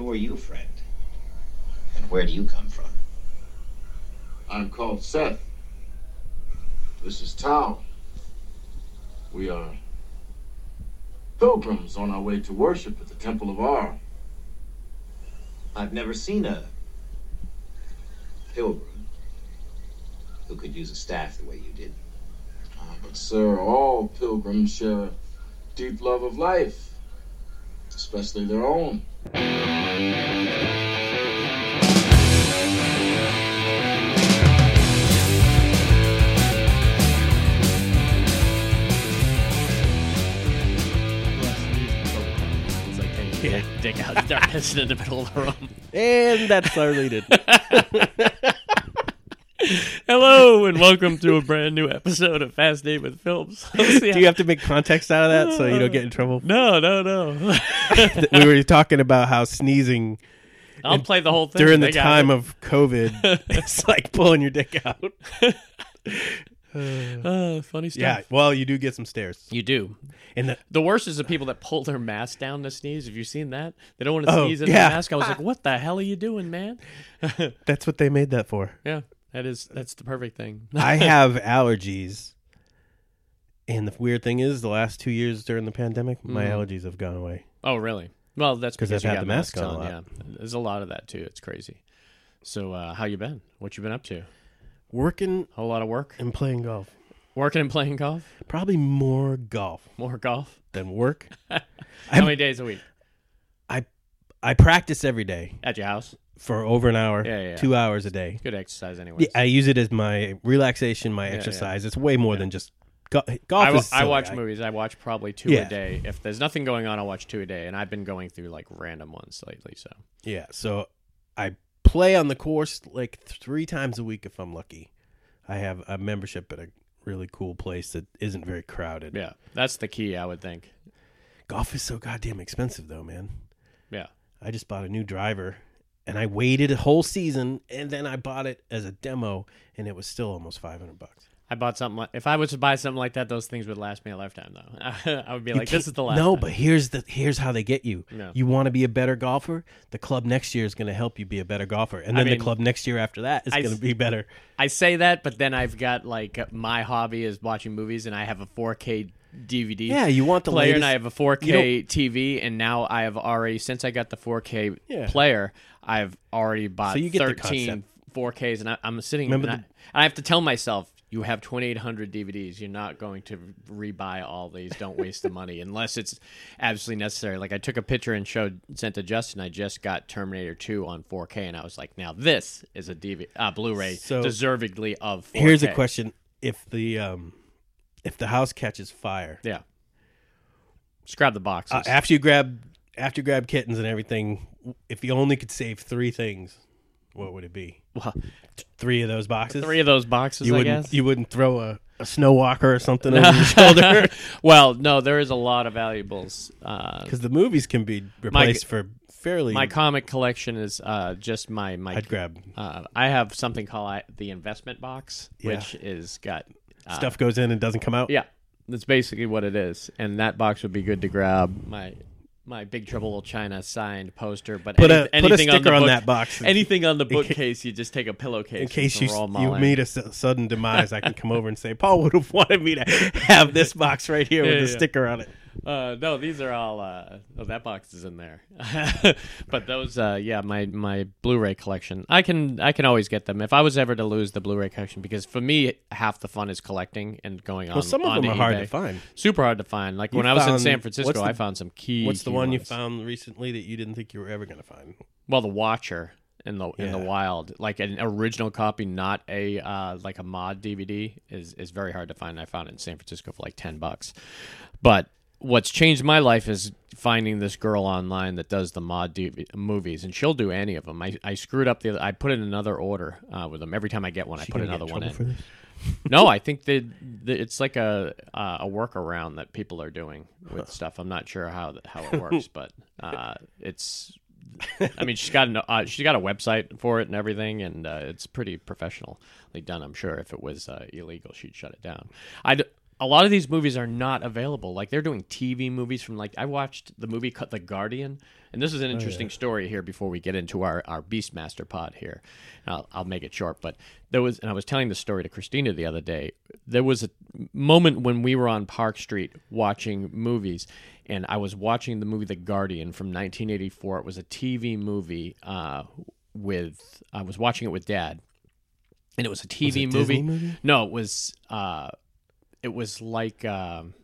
Who are you, friend? And where do you come from? I'm called Seth. This is Tal. We are pilgrims on our way to worship at the Temple of Ar. I've never seen a pilgrim who could use a staff the way you did. Ah, but, sir, all pilgrims share a deep love of life, especially their own. It's like taking dick, out, pissing in the middle of the room. And that's our lead. Hello and welcome to a brand new episode of Fast Date with Films. Do you have to make context out of that so you don't get in trouble? No, no, no. we were talking about how sneezing I'll And play the whole thing during the time it. of COVID, it's like pulling your dick out. Uh, funny stuff. Yeah, well, you do get some stares. you do. And the, The worst is the people that pull their mask down to sneeze. Have you seen that? They don't want to Oh, sneeze in yeah. their mask. I was like, "What the hell are you doing, man?" that's what they made that for. yeah, that is that's the perfect thing. I have allergies. And the weird thing is, the last two years during the pandemic, my Mhm. allergies have gone away. Oh, really? Well, that's 'Cause because I've you had the mask on. Yeah, there's a lot of that too. It's crazy. So, uh, how you been? What you been up to? Working A lot of work. and playing golf. Working and playing golf. Probably more golf More golf. than work. How many days a week I I practice every day at your house? For over an hour, Yeah, yeah, yeah. two hours a day. Good exercise, anyway. Yeah, I use it as my relaxation, my exercise. It's way more than just go- golf. I, wa- is I silly. watch movies. I watch probably two Yeah. a day. If there's nothing going on, I'll watch two a day. And I've been going through like random ones lately. So Yeah, so I play on the course like three times a week if I'm lucky. I have a membership at a really cool place that isn't very crowded. yeah, that's the key, I would think. Golf is so goddamn expensive though, man. Yeah. I just bought a new driver and I waited a whole season and then I bought it as a demo and it was still almost 500 bucks. I bought something. Like, if I was to buy something like that, those things would last me a lifetime, though. I would be You like, "This is the last." No, time. but here's the here's how they get you. No. You want to be a better golfer? The club next year is going to help you be a better golfer, and I then mean, the club next year after that is going to be better. I say that, but then I've got like my hobby is watching movies, and I have a 4K DVD. Yeah, you want the player, latest. and I have a 4K TV, and now I have already since I got the 4K Yeah. player, I've already bought So you get the 13 4Ks, and I, I'm sitting. Remember and I, I have to tell myself. You have 2,800 DVDs. You're not going to rebuy all these. Don't waste the money unless it's absolutely necessary. Like I took a picture and showed sent to Justin. I just got Terminator 2 on 4K, and I was like, "Now this is a DV, uh, Blu-ray So- deservedly of 4K." Here's a question: If the um, if the house catches fire Yeah. Just grab the boxes. uh, after you grab after you grab kittens and everything, if you only could save three things, what would it be? Well, Three of those boxes. three of those boxes, you I wouldn't guess. you wouldn't throw a, a snow walker or something over your shoulder well, no, there is a lot of valuables. Uh, because the movies can be replaced for fairly. my comic collection is uh, just my my. I'd grab Uh, I have something called I, the investment box, Yeah. which is got uh, Uh, stuff goes in and doesn't come out. Yeah, that's basically what it is, and that box would be good to grab. My my Big Trouble Little China signed poster, but Put any- a put a anything on, sticker the on book- that box. Anything on the bookcase, you just take a pillowcase in case you roll 'em all you meet a su- sudden demise, I can come over and say, Paul would have wanted me to have this box right here Yeah, with a yeah. sticker on it. Uh, no, these are all. Uh, oh, that box is in there. but those, uh, yeah, my my Blu-ray collection. I can I can always get them if I was ever to lose the Blu-ray collection because for me half the fun is collecting and going on. Well, some of them are hard eBay. to find. Super hard to find. Like You when I was in San Francisco, the- I found some key. What's the key one you found recently that you didn't think you were ever going to find? Well, the Watcher in the in the wild, like an original copy, not a uh, like a mod DVD, is is very hard to find. I found it in San Francisco for like ten bucks. But what's changed my life is finding this girl online that does the mod DV- movies, and she'll do any of them. I, I screwed up the. I put in another order uh, with them every time I get one. I put another one in. no, I think that it's like a uh, a workaround that people are doing with stuff. I'm not sure how how it works, but uh, it's. I mean, she's got an, uh, she's got a website for it and everything, and uh, it's pretty professionally done. I'm sure if it was uh, illegal, she'd shut it down. I a lot of these movies are not available. Like they're doing TV movies from like I watched the movie cut The Guardian, and this is an interesting story here before we get into our our Beastmaster pod here. I'll, I'll make it short, but there was, and I was telling the story to Christina the other day. There was a moment when we were on Park Street watching movies, and I was watching the movie The Guardian from 1984. It was a TV movie uh, with I was watching it with Dad, and it was a TV it movie. Movie? No, it was uh, it was like um,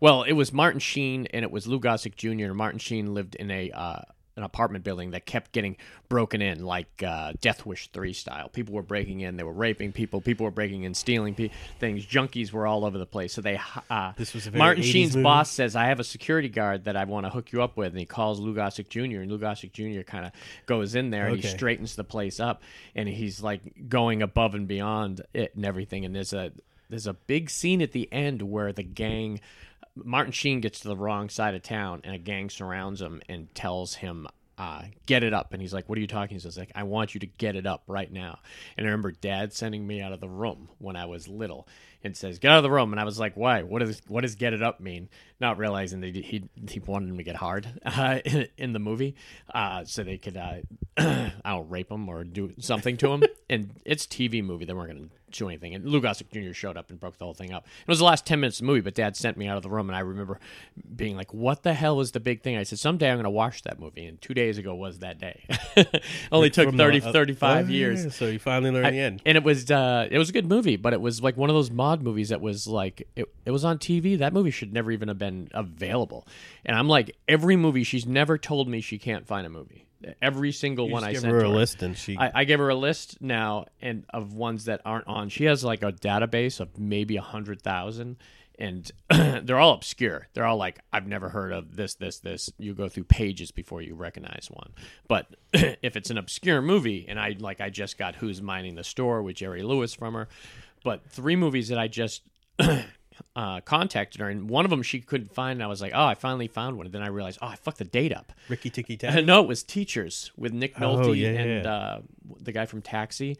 well, it was Martin Sheen and it was Lou Gossett Jr. Martin Sheen lived in a uh, an apartment building that kept getting broken in, like uh, Death Wish three style. People were breaking in, they were raping people, people were breaking in, stealing pe- things. Junkies were all over the place. So they uh, This was a very Martin 80s Sheen's movie? boss says, "I have a security guard that I want to hook you up with," and he calls Lou Gossett Jr. and Lou Gossett Jr. kind of goes in there and he straightens the place up, and he's like going above and beyond it and everything. And there's a there's a big scene at the end where the gang. Martin Sheen gets to the wrong side of town, and a gang surrounds him and tells him, uh, "Get it up." And he's like, "What are you talking?" He says, "Like, I want you to get it up right now." And I remember Dad sending me out of the room when I was little, and says, "Get out of the room." And I was like, "Why? What does what does get it up mean?" Not realizing that he he wanted him to get hard uh, in, in the movie, uh, so they could uh, I don't rape him or do something to him. and it's a TV movie; they weren't going to do anything. And Lou Gossett Jr. showed up and broke the whole thing up. It was the last ten minutes of the movie, but Dad sent me out of the room, and I remember being like, "What the hell was the big thing?" I said, "Someday I'm going to watch that movie." And two days ago was that day. Only took From the- uh, 35 oh, years. yeah, so you finally learned the end. And it was uh, it was a good movie, but it was like one of those movies that was like it, it was on TV. That movie should never even have been available. And I'm like, every movie she's never told me she can't find a movie. Every single You one I give sent her a her. list, and she. I, I give her a list now and of ones that aren't on. She has like a database of maybe a hundred thousand, and they're all obscure. They're all like I've never heard of this, this, this. You go through pages before you recognize one. But if it's an obscure movie, and I like I just got Who's Minding the Store with Jerry Lewis from her, but three movies that I just uh, contacted her, and one of them she couldn't find. And I was like, oh, I finally found one. And then I realized, oh, I fucked the date up. Ricky Tikki Tacky. no, it was Teachers with Nick Nolte Oh, yeah, and yeah. Uh, the guy from Taxi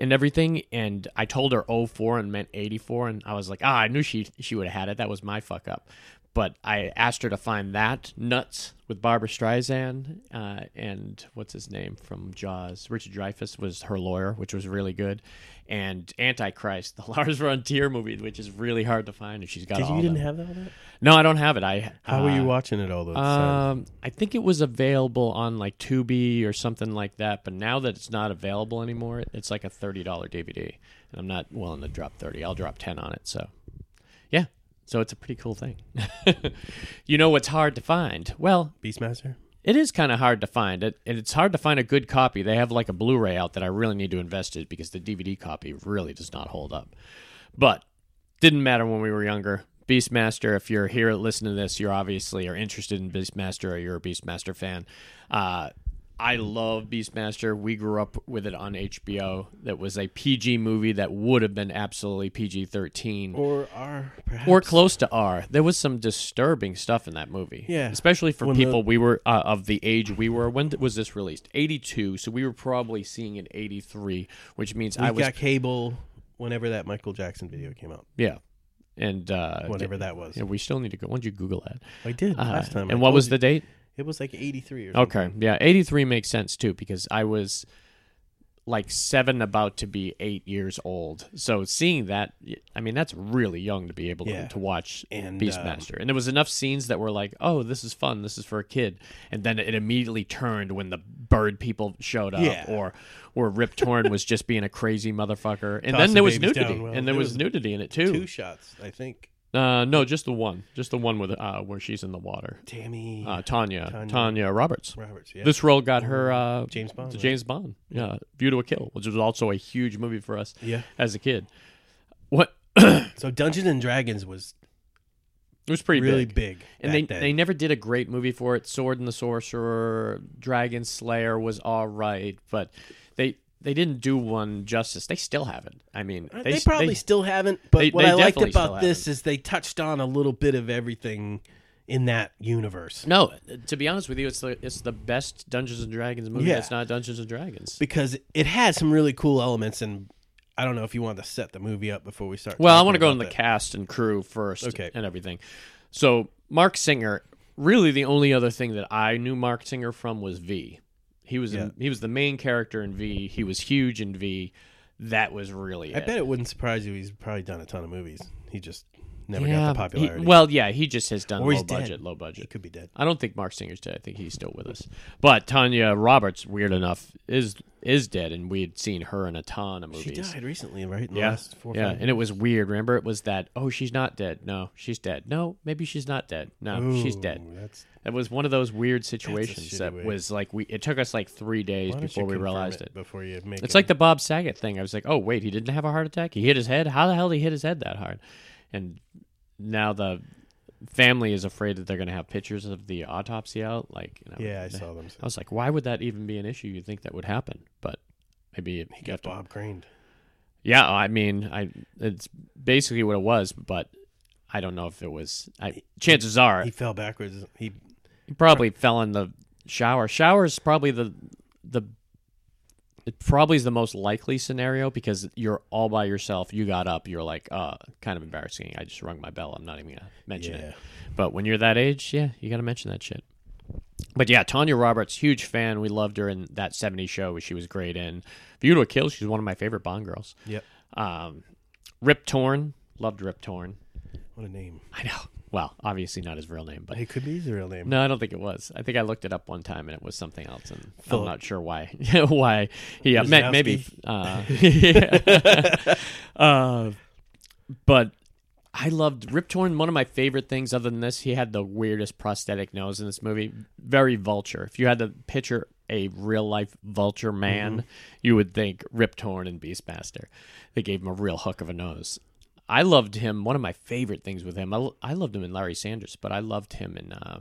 and everything. And I told her 04 and meant 84. And I was like, ah, I knew she, she would have had it. That was my fuck up. But I asked her to find that Nuts with Barbra Streisand uh, and what's his name from Jaws. Richard Dreyfuss was her lawyer, which was really good. And Antichrist, the Lars von Trier movie, which is really hard to find. And she's got Did you didn't the- have that? No, I don't have it. I How were you uh, watching it all those times? um, I think it was available on like Tubi or something like that. But now that it's not available anymore, it's like a thirty dollar DVD, and I'm not willing to drop thirty. I'll drop ten on it. So, yeah. So it's a pretty cool thing. you know what's hard to find? Well, Beastmaster. it is kind of hard to find it, and it's hard to find a good copy. They have like a Blu-ray out that I really need to invest in because the DVD copy really does not hold up. But didn't matter when we were younger. Beastmaster, if you're here listening to this, you're obviously are interested in Beastmaster or you're a Beastmaster fan. Uh, I love Beastmaster. We grew up with it on HBO. That was a PG movie that would have been absolutely PG 13 Or R, perhaps. or close to R. There was some disturbing stuff in that movie. Yeah. especially for When the- people we were uh, of the age we were. When was this released? Eighty two. So we were probably seeing it eighty three, which means We I was got cable whenever that Michael Jackson video came out. yeah, and uh, Whatever that was. Yeah, we still need to go. Why don't you Google that? I did Uh, last time. I and what was you. the date? It was like 83 or something. Okay, yeah, eighty three makes sense too because I was like seven, about to be eight years old. So seeing that, I mean, that's really young to be able to, Yeah. to watch And, Beastmaster. Uh, and there was enough scenes that were like, "Oh, this is fun. This is for a kid," and then it immediately turned when the bird people showed up, Yeah. or or Rip Torn was just being a crazy motherfucker, and Tossing then there was babies nudity, down well. and there There was, was nudity in it too. Two shots, I think. Uh, no, just the one, just the one with uh, where she's in the water. Tammy Uh, Tanya, Tanya, Tanya. Roberts. Roberts. Yeah. This role got her uh, James Bond. right? James Bond. Yeah, View to a Kill, which was also a huge movie for us Yeah. as a kid. What So Dungeons and Dragons was it was pretty really big. big. And they, then. they never did a great movie for it. Sword and the Sorcerer, Dragon Slayer was all right, but they didn't do one justice. They still haven't. I mean, Uh, they, they, probably they- still haven't. But they- what I liked about this is they touched on a little bit of everything in that universe. no. To be honest with you, it's the it's the best Dungeons and Dragons movie Yeah. that's not Dungeons and Dragons. because it had some really cool elements and I don't know if you want to set the movie up before we start. Well, I want to go on the that. cast and crew first Okay. and everything. So, Marc Singer, really the only other thing that I knew Marc Singer from was V. He was Yeah. he was the main character in V. He was huge in V. That was really I it. bet it wouldn't surprise you. He's probably done a ton of movies. He just never yeah, got the he- popularity. well, yeah, he just has done Or low he's dead. budget, low he budget. could be dead. I don't think Marc Singer's dead. I think he's still with us. But Tanya Roberts, weird enough, is is dead, and we had seen her in a ton of movies. She died recently, right? In the Yeah, last four yeah, five and it was weird. Remember, it was that. Oh, she's not dead. No, she's dead. No, maybe she's not dead. No, she's dead. That's It was one of those weird situations that way. was like we. It took us like three days before we realized it. before you make It's it. like the Bob Saget thing. I was like, oh wait, he didn't have a heart attack. He hit his head. How the hell did he hit his head that hard? And now the family is afraid that they're going to have pictures of the autopsy out. Like, you know, yeah, I saw them. I was like, why would that even be an issue? You'd think that would happen, but maybe it, He you got to- Bob craned. Yeah, I mean, I it's basically what it was, but I don't know if it was. I, chances are, He fell backwards. He he probably fell in the shower. Shower is probably the the it probably is the most likely scenario because you're all by yourself. You got up. You're like, uh, kind of embarrassing. I just rung my bell. I'm not even gonna mention yeah. it. But when you're that age, yeah, you got to mention that shit. But yeah, Tanya Roberts, huge fan. We loved her in that '70s show. She was great in View to a Kill. She's one of my favorite Bond girls. Yep. Um, Rip Torn, loved Rip Torn. What a name. I know. Well, obviously not his real name, but It could be his real name. no, I don't think it was. I think I looked it up one time and it was something else, and I'm not sure why. why he uh, ma- maybe. Uh, uh, but I loved Rip Torn. One of my favorite things, other than this, he had the weirdest prosthetic nose in this movie. Very vulture. If you had to picture a real life vulture man, Mm-hmm. you would think Rip Torn and Beastmaster. They gave him a real hook of a nose. I loved him. One of my favorite things with him, I, I loved him in Larry Sanders, but I loved him in uh,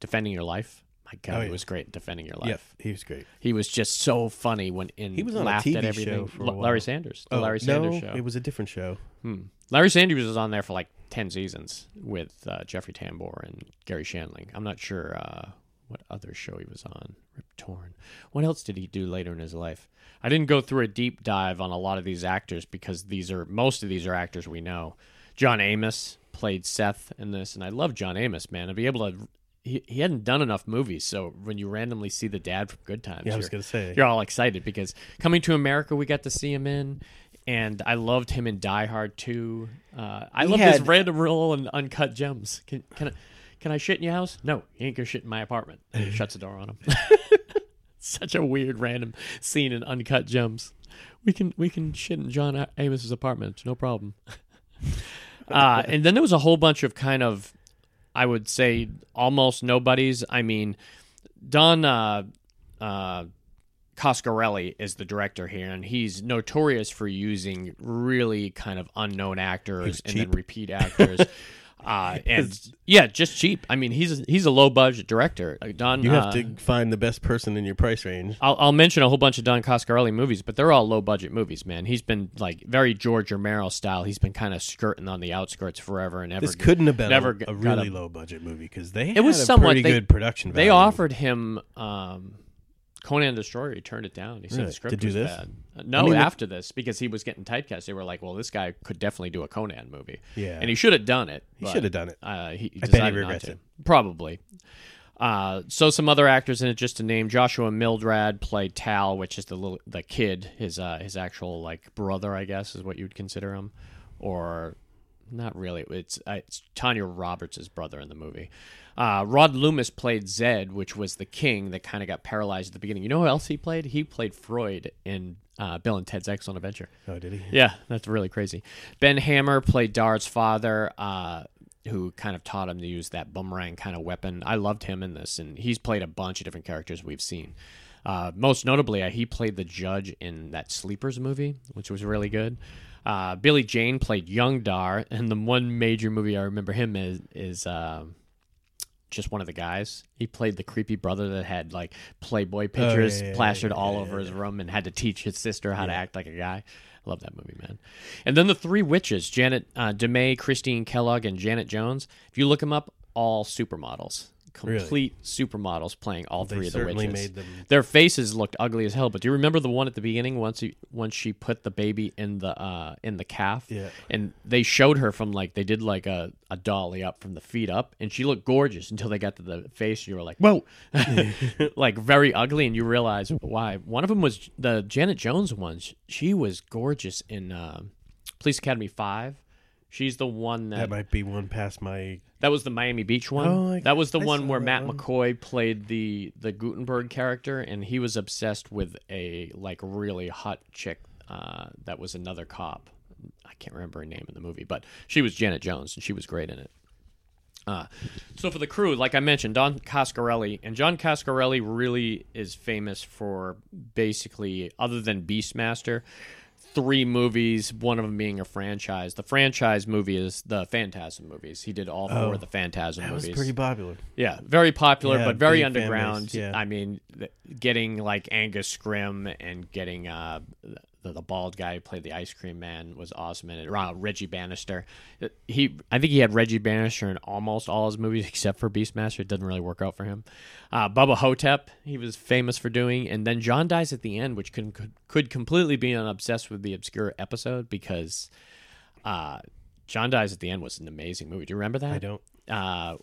Defending Your Life. My God, Oh, he was great in Defending Your Life. Yep, he was great. He was just so funny when in He was on a TV at everything. show for a L- while. Larry Sanders, the Oh, Larry no, Sanders show. it was a different show. Hmm. Larry Sanders was on there for like ten seasons with uh, Jeffrey Tambor and Garry Shandling. I'm not sure uh, what other show he was on. Rip Torn. What else did he do later in his life? I didn't go through a deep dive on a lot of these actors because these are most of these are actors we know. John Amos played Seth in this, and I love John Amos, man. To be able to, he, he hadn't done enough movies, so when you randomly see the dad from Good Times, Yeah, I was gonna say. you're all excited because coming to America, we got to see him in, and I loved him in Die Hard too. Uh, I He love his random role in Uncut Gems. Can can I, can I shit in your house? No, you ain't gonna shit in my apartment. And he shuts the door on him. Such a weird random scene in Uncut Gems. We can we can shit in John Amos's apartment, no problem. uh, and then there was a whole bunch of kind of, I would say, almost nobodies. I mean, Don uh, uh, Coscarelli is the director here, and he's notorious for using really kind of unknown actors and then repeat actors. Uh, and yeah, just cheap. I mean, he's he's a low budget director. Uh, Don, You have uh, to find the best person in your price range. I'll, I'll mention a whole bunch of Don Coscarelli movies, but they're all low budget movies, man. He's been like very George Romero style. He's been kind of skirting on the outskirts forever and ever. This couldn't have been never a, a really a- low budget movie because they It was a somewhat- pretty they- good production value. They offered him um, Conan the Destroyer. He turned it down. He said Really? the script To do was this? bad. Uh, No, I mean, the- after this because he was getting typecast. They were like, "Well, this guy could definitely do a Conan movie." Yeah. and he should have done it. He but, should have done it. Uh, he, I bet he decided not regrets to. it. Probably. Uh, so some other actors in it, just to name Joshua Milrad played Tal, which is the little the kid, his uh, his actual like brother, I guess, is what you would consider him, or not really. It's uh, it's Tanya Roberts' brother in the movie. Uh, Rod Loomis played Zed, which was the king that kind of got paralyzed at the beginning. You know who else he played? He played Freud in uh, Bill and Ted's Excellent Adventure. Oh, did he? Yeah, that's really crazy. Ben Hammer played Dar's father, uh, who kind of taught him to use that boomerang kind of weapon. I loved him in this, and he's played a bunch of different characters we've seen. Uh, most notably, uh, he played the judge in that Sleepers movie, which was really good. Uh, Billy Jayne played young Dar, and the one major movie I remember him is is uh, just one of the guys. He played the creepy brother that had like Playboy pictures yeah, yeah, plastered yeah, all over his room and had to teach his sister how to act like a guy. I love that movie, man. And then the three witches, Janet uh, DeMay, Christine Kellogg, and Janet Jones. If you look them up, all supermodels. Complete supermodels playing all They three of the certainly witches. made them. Their faces looked ugly as hell. But do you remember the one at the beginning once he, once she put the baby in the uh, in the calf? Yeah. And they showed her from like they did like a, a dolly up from the feet up, and she looked gorgeous until they got to the face. And you were like, whoa, like very ugly, and you realize why. One of them was the Janet Jones one. sh- She was gorgeous in uh, Police Academy Five. She's the one That that might be one past my. that was the Miami Beach one. Oh, I- that was the I one where Matt one. McCoy played the the Gutenberg character, and he was obsessed with a like really hot chick uh, that was another cop. I can't remember her name in the movie, but she was Janet Jones, and she was great in it. Uh, so for the crew, like I mentioned, Don Coscarelli, and John Coscarelli really is famous for basically, other than Beastmaster, three movies, one of them being a franchise. The franchise movie is the Phantasm movies. He did all four Oh, of the Phantasm That was movies. pretty popular. Yeah, very popular, Yeah, but very underground. yeah. I mean, th- getting like Angus Scrimm and getting uh, the, the bald guy who played the Ice Cream Man was awesome in it. Uh, Reggie Bannister. He, I think he had Reggie Bannister in almost all his movies except for Beastmaster. It didn't really work out for him. Uh, Bubba Ho-Tep, he was famous for doing, and then John dies at the end, which could could, could completely be an obsessed with the obscure episode because. Uh, John dies at the end was an amazing movie. Do you remember that? I don't. uh,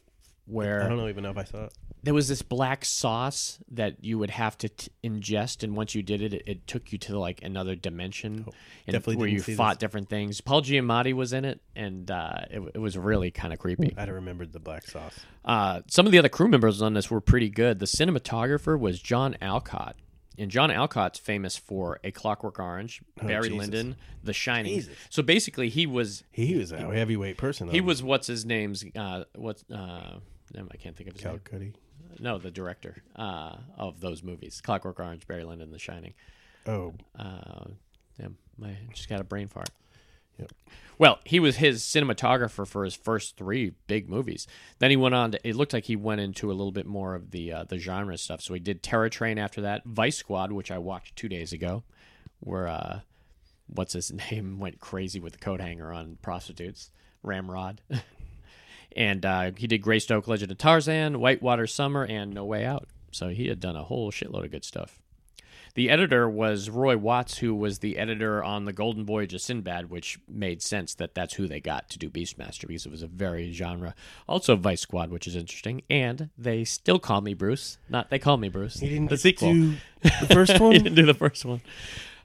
where I don't even know if I saw it. there was this black sauce that you would have to t- ingest, and once you did it, it, it took you to like another dimension, and Oh, definitely where you fought this. different things. Paul Giamatti was in it, and uh, it, it was really kind of creepy. I don't remember the black sauce. Uh, some of the other crew members on this were pretty good. The cinematographer was John Alcott. And John Alcott's famous for A Clockwork Orange, Barry Jesus. Lyndon, The Shining. Jesus. So basically, he was He was a heavyweight person. he was what's his name's uh, what's uh, I can't think of his name. Calcutty. No, the director uh, of those movies, Clockwork Orange, Barry Lyndon, The Shining. Oh, Uh, damn, I just got a brain fart. Yep. Well, he was his cinematographer for his first three big movies. Then he went on to. It looked like he went into a little bit more of the uh, the genre stuff. So he did Terror Train after that, Vice Squad, which I watched two days ago, where uh, what's his name went crazy with the coat hanger on prostitutes, Ramrod. and uh, he did Greystoke Legend of Tarzan, Whitewater Summer, and No Way Out. So he had done a whole shitload of good stuff. The editor was Roy Watts, who was the editor on The Golden Voyage of Sinbad, which made sense that that's who they got to do Beastmaster because it was a very genre. Also, Vice Squad, which is interesting, and they still call me Bruce. Not they call me Bruce. he didn't the sequel. the first one. he didn't do the first one.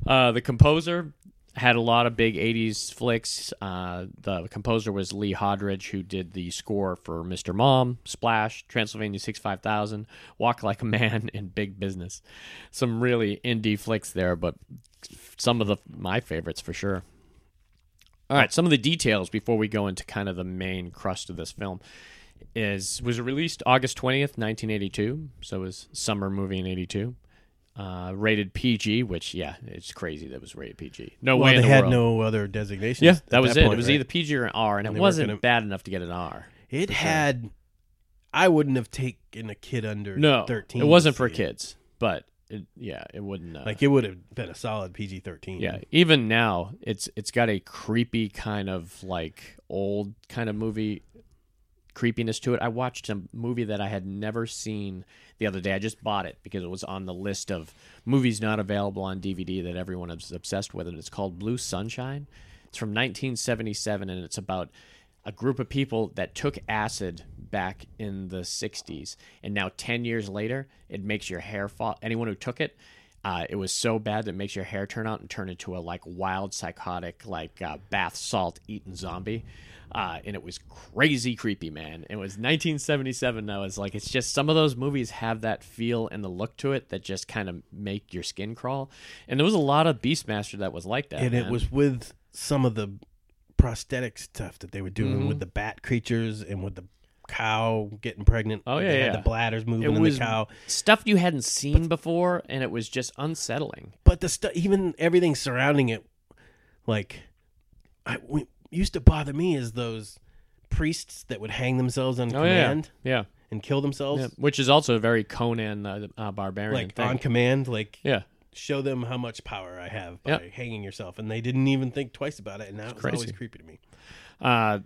Uh, the composer had a lot of big 80s flicks. Uh, the composer was Lee Holdridge, who did the score for Mr. Mom, Splash, Transylvania 65000, Walk Like a Man, and Big Business. Some really indie flicks there, but some of the my favorites for sure. All right, some of the details before we go into kind of the main crust of this film is was released August 20th, 1982, so it was summer movie in 82 uh, rated PG, which yeah, it's crazy that it was rated PG. No well, way in they the had world. no other designations. yeah, that was it. point, it was right? either PG or an R, and it wasn't gonna- bad enough to get an R. It had. I wouldn't have taken a kid under No, thirteen. it wasn't for it. kids, but it, yeah, it wouldn't. Uh, Like it would have been a solid PG thirteen. yeah, even now, it's it's got a creepy kind of like old kind of movie creepiness to it. I watched a movie that I had never seen the other day. I just bought it because it was on the list of movies not available on DVD that everyone is obsessed with, and it's called Blue Sunshine. It's from 1977, and it's about a group of people that took acid back in the 60s, and now 10 years later, it makes your hair fall. Anyone who took it, uh, it was so bad that it makes your hair turn out and turn into a like wild, psychotic, like uh, bath salt eating zombie. Uh, and it was crazy creepy, man. It was 1977. I was like, it's just some of those movies have that feel and the look to it that just kind of make your skin crawl. And there was a lot of Beastmaster that was like that. and it was with some of the prosthetic stuff that they were doing Mhm. with the bat creatures and with the cow getting pregnant. Oh, yeah, yeah. the bladders moving It in the cow. stuff you hadn't seen before, and it was just unsettling. But the stuff, even everything surrounding it, like, I what used to bother me is those priests that would hang themselves on Oh, command Yeah, and kill themselves, yeah. which is also a very Conan uh, uh, barbarian like thing. on command, like yeah, show them how much power I have by Yep. hanging yourself, and they didn't even think twice about it, and that was crazy. always creepy to me. Uh,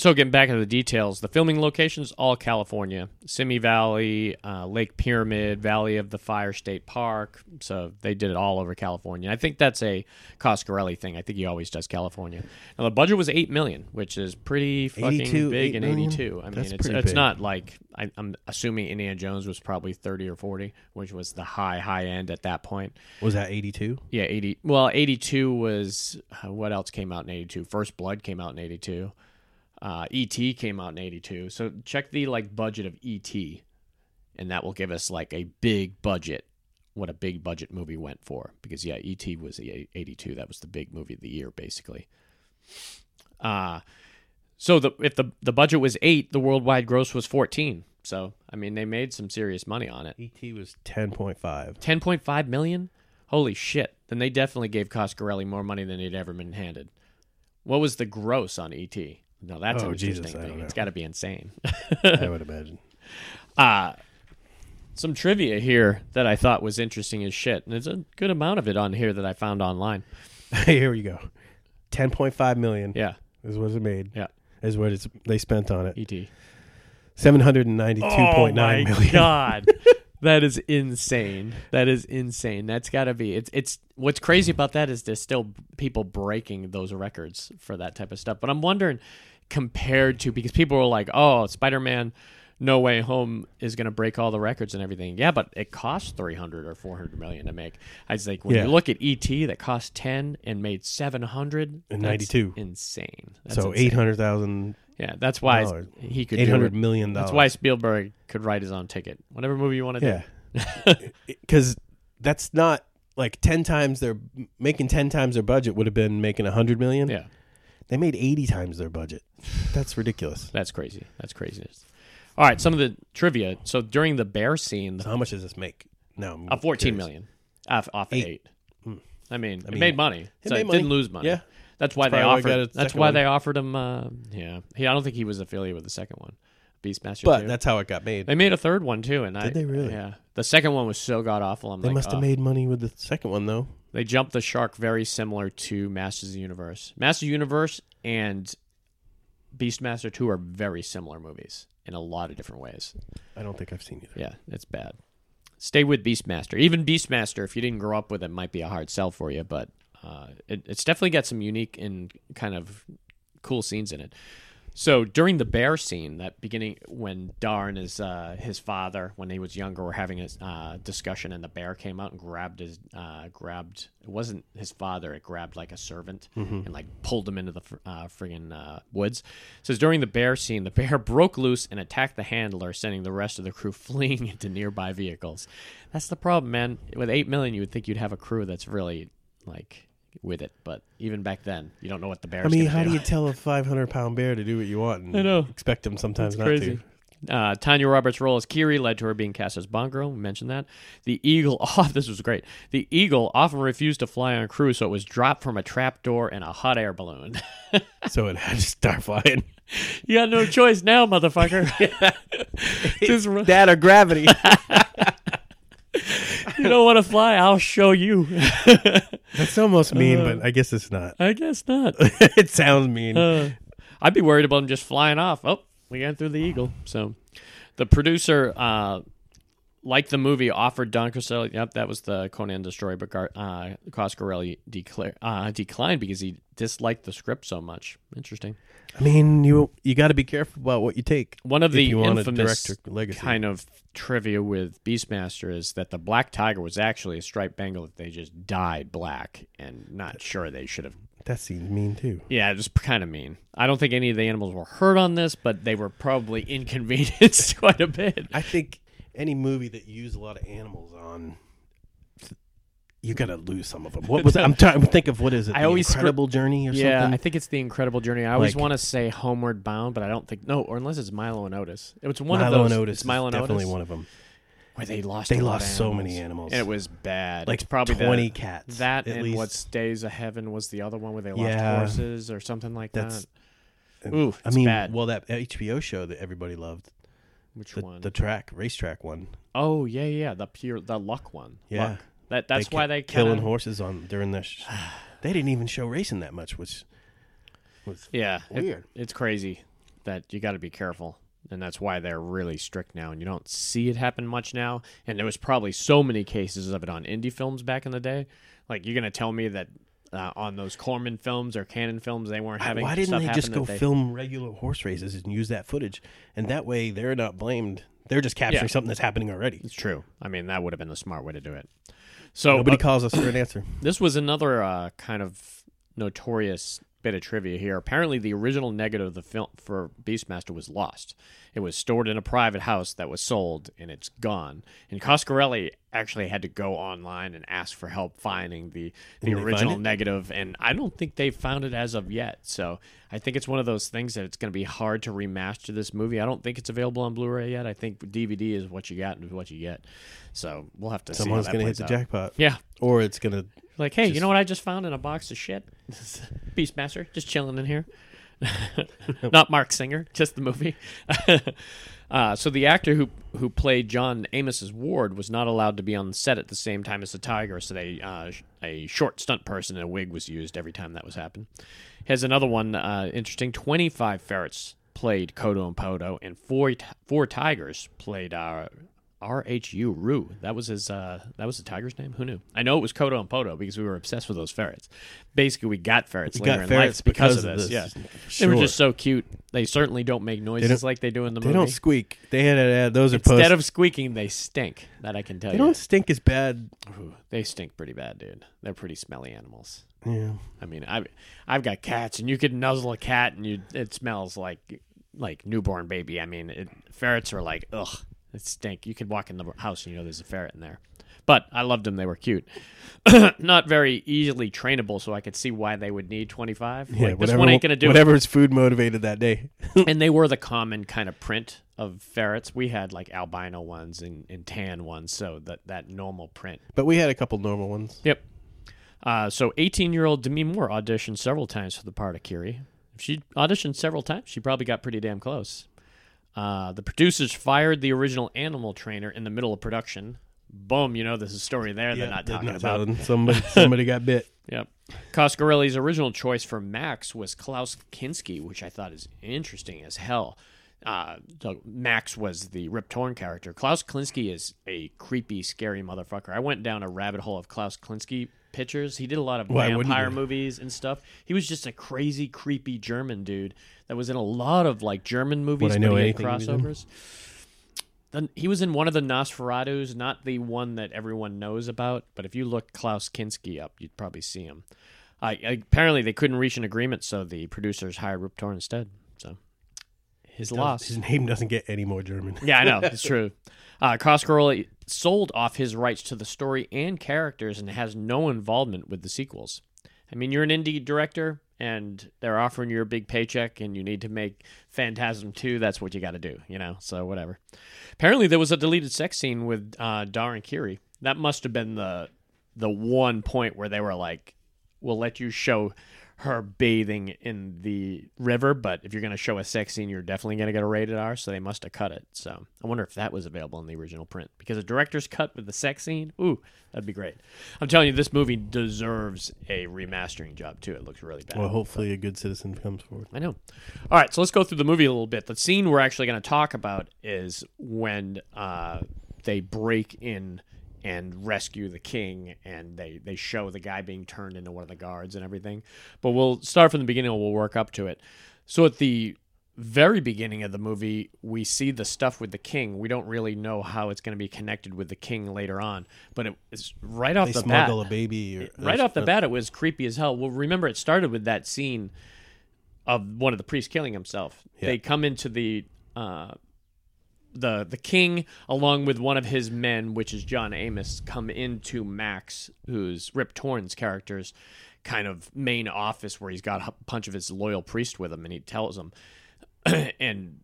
so getting back into the details, the filming locations all California: Simi Valley, uh, Lake Pyramid, Valley of the Fire State Park. So they did it all over California. I think that's a Coscarelli thing. I think he always does California. Now the budget was eight million, which is pretty fucking 82, big in '82. I mean, That's it's it's big. not like I, I'm assuming Indiana Jones was probably thirty or forty, which was the high high end at that point. Was that 82? Yeah, 80. Well, 82 was uh, what else came out in 82? First Blood came out in 82. Uh, ET came out in 82. So check the like budget of ET and that will give us like a big budget what a big budget movie went for because yeah, ET was the 82. That was the big movie of the year basically. Uh so the if the the budget was 8, the worldwide gross was 14. So, I mean, they made some serious money on it. ET was 10.5. 10.5 million? Holy shit. Then they definitely gave Coscarelli more money than he'd ever been handed. What was the gross on ET? No, that's Oh, an Jesus, interesting I thing. It's got to be insane. I would imagine. Uh some trivia here that I thought was interesting as shit. And there's a good amount of it on here that I found online. Here we go. 10.5 million Yeah, is what it made. Yeah. Is what it's they spent on it. ET. 792.9 oh my million. god. that is insane. That is insane. That's got to be. It's it's what's crazy about that is there's still people breaking those records for that type of stuff. But I'm wondering compared to because people were like, "Oh, Spider-Man No Way Home is going to break all the records and everything." Yeah, but it cost 300 or 400 million to make. I was like, when Yeah. you look at ET that cost 10 and made 700 And 92. Insane. That's so 800,000 Yeah, that's why dollars. he could do 800 it. million That's why Spielberg could write his own ticket. Whatever movie you want to do. Yeah. Cuz that's not like 10 times their making 10 times their budget would have been making 100 million. Yeah, They made 80 times their budget. That's ridiculous. that's crazy. That's craziness. All right, some of the trivia. So during the bear scene, So how much does this make? No, I'm uh, fourteen curious. million off, off Eight. eight. I mean, it mean, made money. it so made it money. didn't lose money. Yeah. that's why That's they probably why I offered. got a That's second why one. they offered him. Uh, yeah, he. I don't think he was affiliated with the second one, Beastmaster. But 2. that's how it got made. they made a third one too, and I Did they really? Yeah, the second one was so god awful. I'm They like, must have oh. made money with the second one though. They jumped the shark very similar to Masters of the Universe. Masters of the Universe and Beastmaster 2 are very similar movies in a lot of different ways. I don't think I've seen either. Yeah, it's bad. Stay with Beastmaster. Even Beastmaster, if you didn't grow up with it, might be a hard sell for you, but uh, it, it's definitely got some unique and kind of cool scenes in it. So during the bear scene, that beginning when Darn is uh, his father, when he was younger, were having a uh, discussion, and the bear came out and grabbed his uh, grabbed. It wasn't his father; it grabbed like a servant and like pulled him into the uh, friggin' uh, woods. It says during the bear scene, the bear broke loose and attacked the handler, sending the rest of the crew fleeing into nearby vehicles. That's the problem, man. With eight million, you would think you'd have a crew that's really like with it, but even back then, you don't know what the bear. I mean, how do you tell a 500 pound bear to do what you want? And I know. Expect him sometimes That's not crazy. Uh, Tanya Roberts' role as Kiri led to her being cast as Bond girl. We mentioned that. The eagle, oh, this was great. The eagle often refused to fly on crew, so it was dropped from a trap door in a hot air balloon. So it had to start flying. you got no choice now, motherfucker. Just run- that or gravity. You don't want to fly? I'll show you. That's almost mean, Uh, but I guess it's not. I guess not. it sounds mean. Uh, I'd be worried about him just flying off. Oh, we got through the eagle. So, the producer, uh, like the movie, offered Don Coscarelli. Yep, that was the Conan destroyer, but Gar- uh, Coscarelli declare, uh, declined because he disliked the script so much. Interesting. I mean, you you got to be careful about what you take. One of the you infamous kind of trivia with Beastmaster is that the black tiger was actually a striped Bengal that they just dyed black, and not sure they should have That seems mean too. Yeah, it was kind of mean. I don't think any of the animals were hurt on this, but they were probably inconvenienced quite a bit. I think any movie that you use a lot of animals on, you got to lose some of them. What was I'm trying to think of? What is it? I the always Incredible Journey or something? Yeah, I think it's the Incredible Journey. I always Like- want to say Homeward Bound, but I don't think no, or unless it's Milo and Otis. It was one Milo of those. and Otis it's Milo and definitely Otis, one of them. where they lost. They lost so many animals. And it was bad. Like it's probably the- twenty cats. That at and least. what stays of heaven was the other one where they lost Yeah. horses or something like that. Ooh, I it's mean, bad. well, that HBO show that everybody loved, Which the, one? the track racetrack one. oh yeah, yeah, the pure the luck one. Yeah. Luck. That that's They why they killing kinda, horses on during the. Sh- they didn't even show racing that much, which was Yeah, it- Weird. it's crazy. that you got to be careful. And that's why they're really strict now. And you don't see it happen much now. And there was probably so many cases of it on indie films back in the day. Like, you're going to tell me that uh, on those Corman films or Canon films, they weren't having Why didn't they just go they- film regular horse races and use that footage? And that way they're not blamed. They're just capturing Yeah. something that's happening already. It's true. I mean, that would have been the smart way to do it. So Nobody uh, calls us for an answer. This was another uh, kind of notorious bit of trivia here. Apparently, the original negative of the film for Beastmaster was lost. It was stored in a private house that was sold, and it's gone. And Coscarelli actually had to go online and ask for help finding the the Did they original negative, and I don't think they've found it as of yet. So I think it's one of those things that it's going to be hard to remaster this movie. I don't think it's available on Blu-ray yet. I think DVD is what you got and what you get. So we'll have to Someone's see. how that going to hit the out. jackpot. Yeah, Or it's going to. like, hey, you know what I just found in a box of shit? Beastmaster, just chilling in here. Not Marc Singer, just the movie. uh, so the actor who who played John Amos's ward was not allowed to be on set at the same time as the tiger. So they uh, a short stunt person in a wig was used every time that was happened. Here's another one uh, interesting: twenty five ferrets played Kodo and Podo, and four four tigers played uh, R.H.U. Roo. That was his. Uh, that was the tiger's name. Who knew? I know it was Kodo and Podo because we were obsessed with those ferrets. Basically, we got ferrets We later got in ferrets life because, because of this. this. Yeah, they were just so cute. They certainly don't make noises don't- like they do in the They movie. They don't squeak. They had add those are Instead of squeaking, they stink. That I can tell they you. don't stink as bad. Ooh, they stink pretty bad, dude. They're pretty smelly animals. Yeah. I mean, I've I've got cats, and you could nuzzle a cat, and you it smells like like newborn baby. I mean, it, ferrets are like ugh, it stink. You could walk in the house and you know there's a ferret in there. But I loved them; they were cute. Not very easily trainable, so I could see why they would need 25. Yeah, like, this one ain't gonna do it. whatever's food motivated that day. and they were the common kind of print of ferrets. We had like albino ones and, and tan ones, so that that normal print. but we had a couple normal ones. Yep. Uh, so 18 year old Demi Moore auditioned several times for the part of Kiri. If she auditioned several times, she probably got pretty damn close. Uh, the producers fired the original animal trainer in the middle of production. Boom, you know there's a story there they're not talking not about. telling. Somebody, somebody got bit. Yep. Coscarelli's original choice for Max was Klaus Kinski, which I thought is interesting as hell. Uh, so Max was the Rip Torn character. Klaus Kinski is a creepy, scary motherfucker. I went down a rabbit hole of Klaus Kinski pictures. He did a lot of Why vampire movies and stuff. He was just a crazy, creepy German dude that was in a lot of like German movies. I know but he had anything he was in? crossovers. Then he was in one of the Nosferatus, not the one that everyone knows about, but if you look Klaus Kinski up, you'd probably see him. Uh, apparently, they couldn't reach an agreement, so the producers hired Rip Torn instead. His loss. His name doesn't get any more German. Yeah, I know it's true. Uh, Coscarelli sold off his rights to the story and characters, and has no involvement with the sequels. I mean, you're an indie director, and they're offering you a big paycheck, and you need to make Phantasm two. That's what you got to do, you know. So whatever. Apparently, there was a deleted sex scene with uh, Darren Kiri. That must have been the the one point where they were like, "We'll let you show." Her bathing in the river, but if you're going to show a sex scene, you're definitely going to get a rated R. So they must have cut it. So I wonder if that was available in the original print because a director's cut with the sex scene, ooh, that'd be great. I'm telling you, this movie deserves a remastering job too. It looks really bad. Well, hopefully a good citizen comes forward. I know. All right, so let's go through the movie a little bit. The scene we're actually going to talk about is when uh, they break in and rescue the king, and they they show the guy being turned into one of the guards and everything. But we'll start from the beginning. and We'll work up to it. So at the very beginning of the movie, we see the stuff with the king. We don't really know how it's going to be connected with the king later on, but it, it's right off They the bat smuggle a baby. Or, right off the bat it was creepy as hell well remember it started with that scene of one of the priests killing himself Yeah. they come into the uh the the king along with one of his men which is john amos come into max who's rip torn's character's kind of main office where he's got a bunch of his loyal priest with him and he tells him and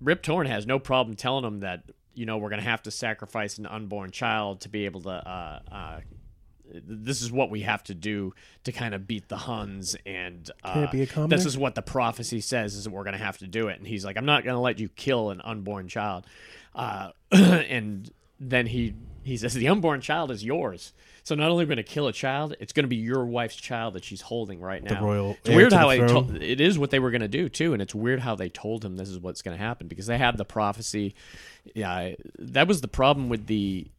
Rip Torn has no problem telling him that you know we're going to have to sacrifice an unborn child to be able to. Uh, uh, this is what we have to do to kind of beat the Huns, and uh, be a this is what the prophecy says is that we're going to have to do it. And he's like, I'm not going to let you kill an unborn child. Uh, and then he he says the unborn child is yours. So not only are we going to kill a child, it's going to be your wife's child that she's holding right now. The royal it's weird how the throne. it is what they were going to do too, and it's weird how they told him this is what's going to happen because they had the prophecy. Yeah, that was the problem with the.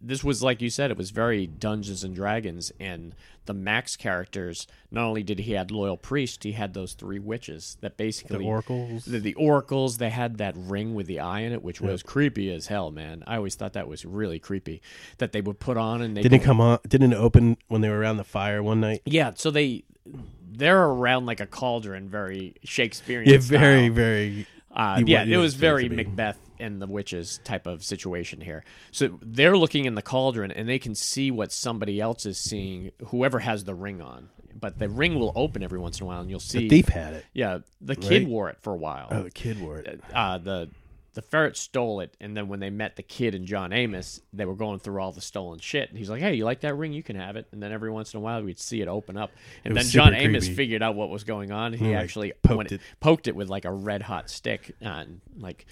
This was like you said, it was very Dungeons and Dragons, and the Max characters. Not only did he had loyal priest, he had those three witches that basically The oracles. the, the oracles they had that ring with the eye in it which was creepy as hell man i always thought that was really creepy that they would put on and they Didn't come on? Didn't open when they were around the fire one night? yeah so they they're around like a cauldron very shakespearean Yeah, very, style. very. Uh, yeah, it was very. Macbeth and the witches type of situation here. So they're looking in the cauldron and they can see what somebody else is seeing, whoever has the ring on. But the ring will open every once in a while, and you'll see. The thief had it. Yeah, the kid Right? wore it for a while. Oh, the kid wore it. uh, the the ferret stole it, and then when they met the kid and John Amos, they were going through all the stolen shit. And he's like, "Hey, you like that ring? You can have it." And then every once in a while, we'd see it open up, and then John Amos creepy. figured out what was going on. He Yeah, like, actually poked it. poked it with like a red hot stick, and like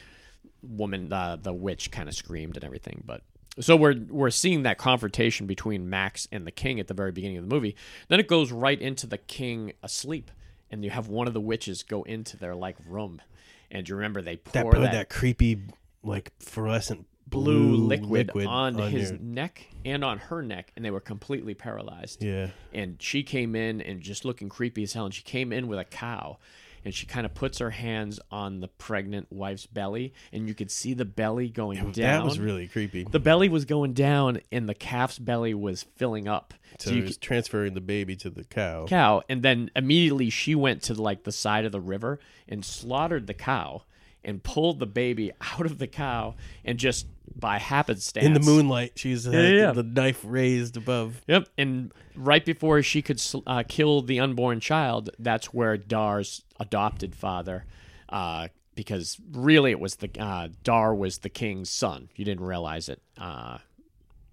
woman, uh, the witch, kind of screamed and everything. But so we're we're seeing that confrontation between Max and the king at the very beginning of the movie. Then it goes right into the king asleep, and you have one of the witches go into their like room. And you remember they That pour put that, that, creepy, like fluorescent blue, blue, liquid, on, his your- neck and on her neck, and they were completely paralyzed. Yeah. And she came in and just looking creepy as hell. And she came in with a cow, and she kind of puts her hands on the pregnant wife's belly, and you could see the belly going down. That was really creepy. the belly was going down, and the calf's belly was filling up. so you he was transferring the baby to the cow. cow and then immediately she went to like the side of the river and slaughtered the cow and pulled the baby out of the cow and just by happenstance In the moonlight, she's had yeah. the knife raised above. Yep, and right before she could uh, kill the unborn child, that's where Dar's adopted father, uh, because really it was the uh, Dar was the king's son. You didn't realize it. Uh,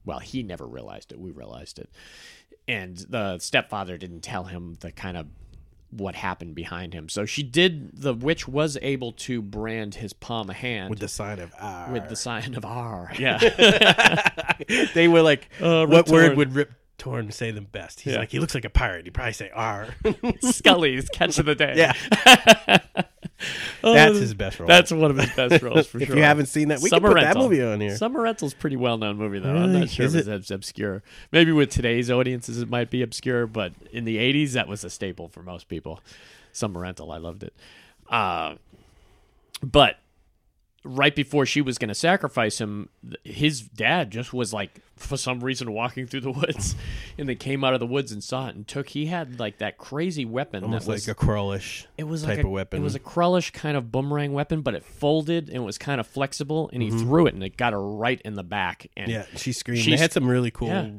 well, he never realized it. We realized it, and the stepfather didn't tell him the kind of what happened behind him. So she did. The witch was able to brand his palm of hand With the sign of R. with the sign of R. Yeah. they were like, Uh, what word would Rip Torn say them best? He's Yeah. like, he looks like a pirate. He'd probably say R. Scully's catch of the day. yeah, Oh, that's his best role. That's one of his best roles for if sure. If you haven't seen that, we Summer can put that movie on here. Summer Rental's pretty well known movie though. I'm not sure Is if it's obscure. Maybe with today's audiences it might be obscure, but in the 80s that was a staple for most people. Summer Rental, I loved it. Uh, but right before she was going to sacrifice him, his dad just was like, for some reason, walking through the woods, and they came out of the woods and saw it and took. He had like that crazy weapon, Almost that was, like a Krullish. it was type like a, of weapon. It was a Krullish kind of boomerang weapon, but it folded and it was kind of flexible, and he Mm-hmm. threw it and it got her right in the back. And Yeah, she screamed. She they had some really cool. Yeah.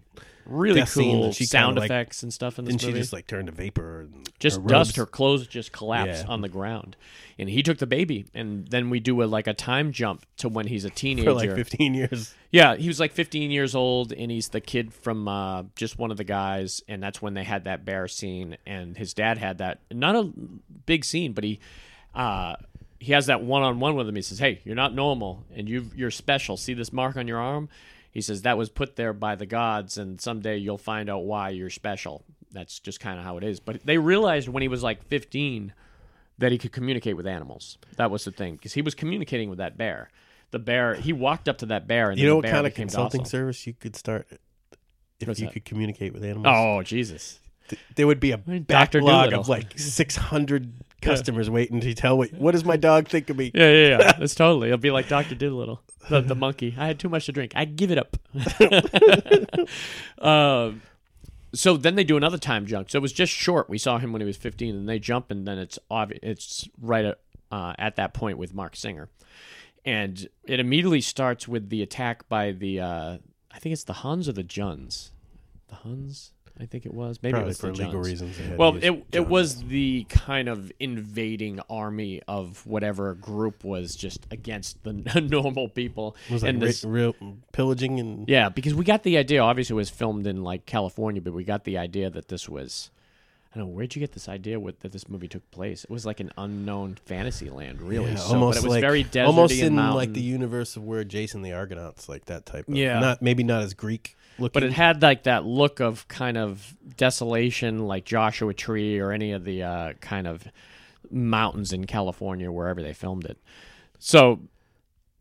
Really scene cool that she sound like- effects and stuff in this Didn't she just like turned to vapor? And just her dust. Her clothes just collapse Yeah. on the ground, and he took the baby. And then we do a like a time jump to when he's a teenager. for like 15 years. Yeah, he was like 15 years old, and he's the kid from uh, just one of the guys, and that's when they had that bear scene, and his dad had that not a big scene, but he uh, he has that one on one with him. He says, "Hey, you're not normal, and you you're special. See this mark on your arm?" He says that was put there by the gods, and someday you'll find out why you're special. That's just kind of how it is. But they realized when he was like 15 that he could communicate with animals. That was the thing because he was communicating with that bear. The bear, he walked up to that bear, and You know what kind of consulting docile. service you could start if What's you that? could communicate with animals? Oh Jesus! Th- there would be a Dr. backlog of like 600 customers waiting to tell what what does my dog think of me? Yeah, yeah, yeah. It's totally. It'll be like Doctor Doolittle, the, the monkey. I had too much to drink. I give it up. um, so then they do another time jump. So it was just short. We saw him when he was 15, and they jump, and then it's obvious. It's right at, uh, at that point with Marc Singer, and it immediately starts with the attack by the. Uh, I think it's the Huns or the Juns. The Huns. I think it was. Maybe it was for the legal Juns. reasons. they had to Well, use it it was the kind of invading army of whatever group was just against the normal people. It was like and ri- this, real pillaging and yeah, because we got the idea. Obviously, it was filmed in like California, but we got the idea that this was I don't know where'd you get this idea with, that this movie took place. It was like an unknown fantasy land, really. Yeah, so, almost but it was like very deserty almost in mountain. like the universe of where Jason the Argonauts, like that type. of Yeah. not maybe not as Greek looking. but it had like that look of kind of desolation, like Joshua Tree or any of the uh, kind of mountains in California, wherever they filmed it. So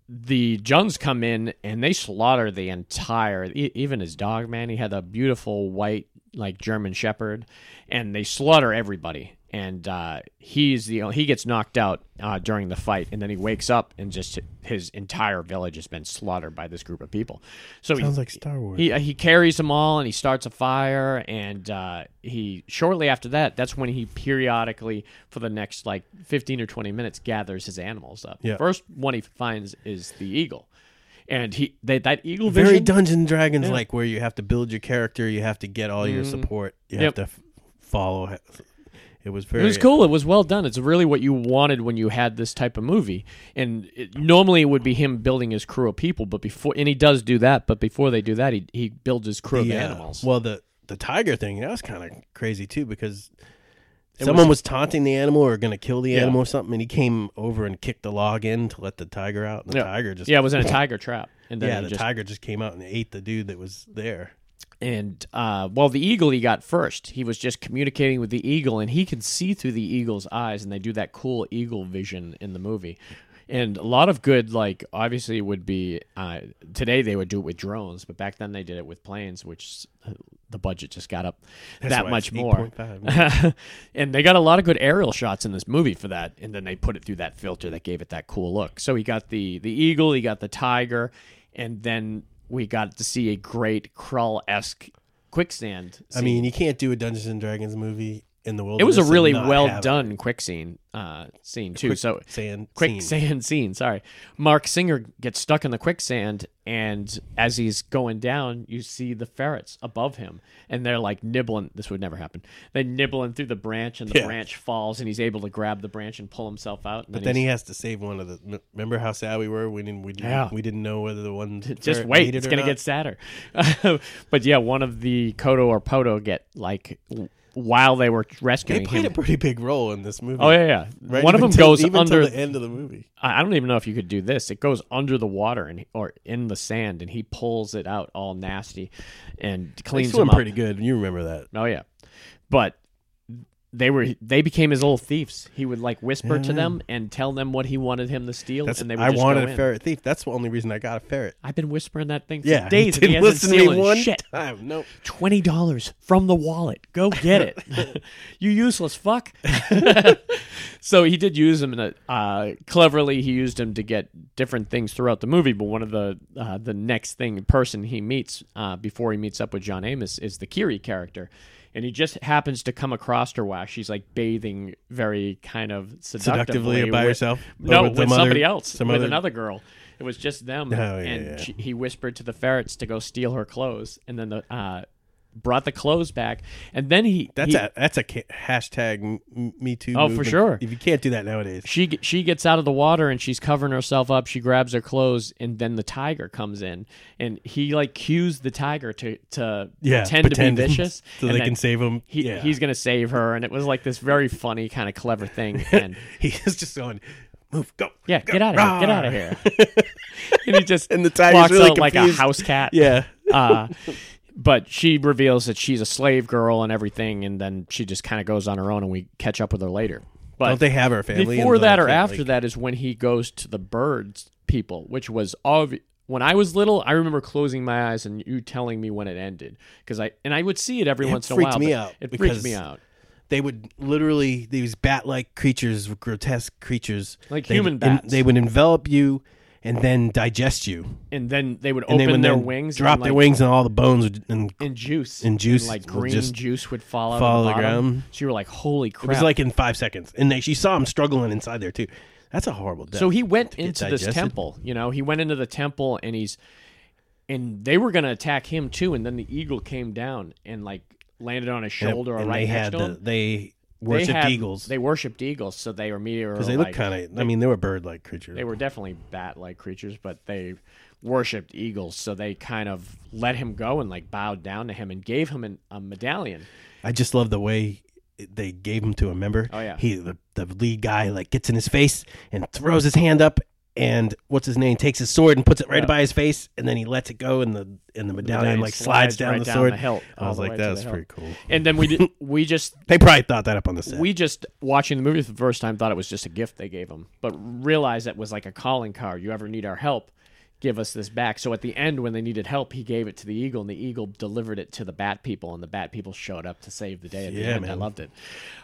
the Juns come in and they slaughter the entire, even his dog, man. He had a beautiful white, like German Shepherd, and they slaughter everybody. And uh, he's the he gets knocked out uh, during the fight, and then he wakes up and just his entire village has been slaughtered by this group of people. So sounds he, like Star Wars. he he carries them all and he starts a fire and uh, he shortly after that that's when he periodically for the next like 15 or 20 minutes gathers his animals up. Yeah. First one he finds is the eagle. And he they, that eagle very vision Dungeons and Dragons. Mm-hmm. like where you have to build your character, you have to get all your support, you Yep. have to f- follow. It was very It was cool. It was well done. It's really what you wanted when you had this type of movie. And it, normally it would be him building his crew of people, but before and he does do that. But before they do that, he he builds his crew of animals. Well, the the tiger thing that was kind of crazy too because It someone was- was, taunting the animal or going to kill the Yeah. animal or something, and he came over and kicked the log in to let the tiger out. And the yeah, tiger just yeah, it was in a tiger trap. And then yeah, the just tiger just came out and ate the dude that was there. and uh, well, the eagle he got first. He was just communicating with the eagle, and he could see through the eagle's eyes, and they do that cool eagle vision in the movie. And a lot of good, like obviously, would be uh, today they would do it with drones, but back then they did it with planes, which the budget just got up That's that much more. and they got a lot of good aerial shots in this movie for that, and then they put it through that filter that gave it that cool look. So he got the the eagle, he got the tiger, and then we got to see a great Krull esque quicksand. I mean, you can't do a Dungeons and Dragons movie in the world. it was a really well done quick scene uh, scene too. so sand quicksand scene. scene. Sorry, Marc Singer gets stuck in the quicksand, and as he's going down, you see the ferrets above him, and they're like nibbling. This would never happen. They're nibbling through the branch, and the Yeah. branch falls, and he's able to grab the branch and pull himself out. But then he's- he has to save one of the. Remember how sad we were? We didn't. We didn't, Yeah. we didn't know whether the one. just wait, it it's gonna not. get sadder. but yeah, one of the Kodo or Podo get like while they were rescuing They played him. a pretty big role in this movie. Oh yeah, yeah. Right? One of Even them till- goes even till under the end of the movie. I I don't even know if you could do this. It goes under the water and or in the sand, and he pulls it out all nasty and They cleans swim him up. pretty good. You remember that? Oh yeah, but they were they became his little thieves. He would like whisper to them and tell them what he wanted him to steal, That's, and they would I wanted a ferret thief. That's the only reason I got a ferret. I've been whispering that thing for Yeah, days. he and he didn't hasn't listen to me one shit. time. Nope. Twenty dollars from the wallet. Go get it. you useless fuck. so he did use him in a uh, cleverly. He used him to get different things throughout the movie. But one of the uh, the next thing person he meets uh, before he meets up with John Amos is the Kiri character. And he just happens to come across her while she's like bathing very kind of seductively, Seductively by with- herself? No, with with, some other- somebody else, some with other- another girl. It was just them, Oh, yeah, and yeah. she, he whispered to the ferrets to go steal her clothes, and then the uh, brought the clothes back, and then he That's he- a that's a hashtag Me Too. Oh, for sure. If you can't do that nowadays, she she gets out of the water and she's covering herself up. She grabs her clothes, and then the tiger comes in, and he like cues the tiger to to yeah, pretend, to be vicious, so they can save him. He, yeah. He's gonna save her, and it was like this very funny kind of clever thing. And he's just going, move, go. yeah, go, get out of here, get out of here. and he just And the tiger's walks really out like a house cat. Yeah, uh, but she reveals that she's a slave girl and everything, and then she just kind of goes on her own, and we catch up with her later. But don't they have her family? before that or after Like, that is when he goes to the birds people, which was obvi- when I was little. I remember closing my eyes and you telling me when it ended because I and I would see it every It once in a while. me out It freaked me out. They would literally these bat-like creatures, grotesque creatures, Like human en- bats. they would envelop you and then digest you, And then they would and they open would their then wings, drop and, their like, wings, and all the bones would, and in juice, in juice like green just juice would fall out fall of the the ground. So you were like, "Holy crap!" it was like in five seconds, and they, she saw him struggling inside there too. That's a horrible death. So he went into this temple. You know, he went into the temple and he's and they were going to attack him too. And then the eagle came down and like landed on his And- shoulder or and right they next had to the, him. they They worshipped had- eagles They worshipped eagles, so they were meteor because they look kind of. I mean, they were bird-like creatures. They were definitely bat-like creatures, but they worshipped eagles, so they kind of let him go and like bowed down to him and gave him an, a medallion. I just love the way they gave him to a member. Oh, yeah. he the, the lead guy like gets in his face and throws his hand up, and what's his name takes his sword and puts it right by his face, and then he lets it go, and the and the medallion like slides, down right the down sword. the hilt, I was like, that's pretty cool. And then we did, we just They probably thought that up on the set. we just watching the movie for the first time thought it was just a gift they gave him, but realized it was like a calling card. You ever need our help? Give us this back. So at the end, when they needed help, he gave it to the eagle, and the eagle delivered it to the bat people, and the bat people showed up to save the day. At the Yeah, end, I loved it.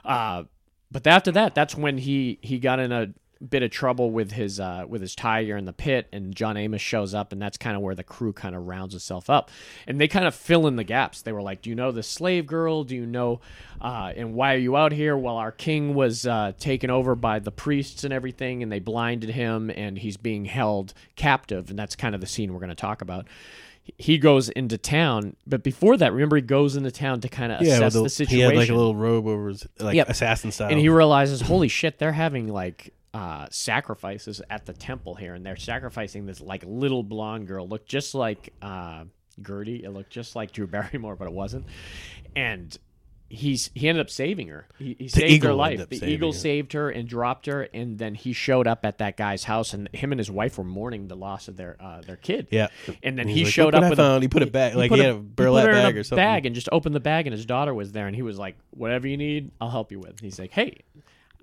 Uh, but after that, that's when he he got in a bit of trouble with his uh, with his tiger in the pit, and John Amos shows up, and that's kind of where the crew kind of rounds itself up, and they kind of fill in the gaps. They were like, "Do you know the slave girl? Do you know? Uh, and why are you out here?" Well, our king was uh, taken over by the priests and everything, and they blinded him, and he's being held captive, and that's kind of the scene we're going to talk about. He goes into town, but before that, remember he goes into town to kind of yeah, assess with the situation. he had like a little robe over his like Yep. assassin style. and he realizes, holy shit, they're having like uh, sacrifices at the temple here, and they're sacrificing this like little blonde girl, looked just like uh, Gertie. It looked just like Drew Barrymore, but it wasn't. And he's he ended up saving her. He, he saved eagle her life. The eagle her. saved her and dropped her, and then he showed up at that guy's house, and him and his wife were mourning the loss of their uh, their kid. yeah, And then he showed "Look up with found." a He put it back like he a- had a he put burlap bag a or something. Bag and just opened the bag, and his daughter was there, and he was like, "Whatever you need, I'll help you with." And he's like, "Hey,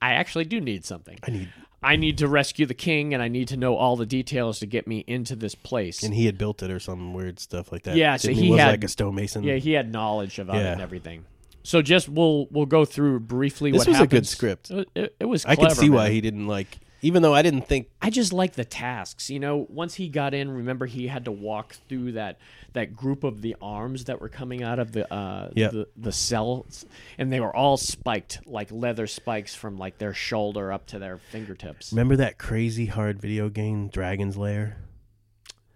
I actually do need something. I need, I need to rescue the king, and I need to know all the details to get me into this place." and he had built it or some weird stuff like that. Yeah, so Didn't he was had- like a stonemason. yeah, he had knowledge about it and everything. So just we'll we'll go through briefly. This was a good script. It, it- was. I could clever, see why he didn't like, even though I didn't think I just like the tasks. You know, once he got in, remember he had to walk through that that group of the arms that were coming out of the uh Yeah. the, the cells and they were all spiked like leather spikes from like their shoulder up to their fingertips. Remember that crazy hard video game, Dragon's Lair?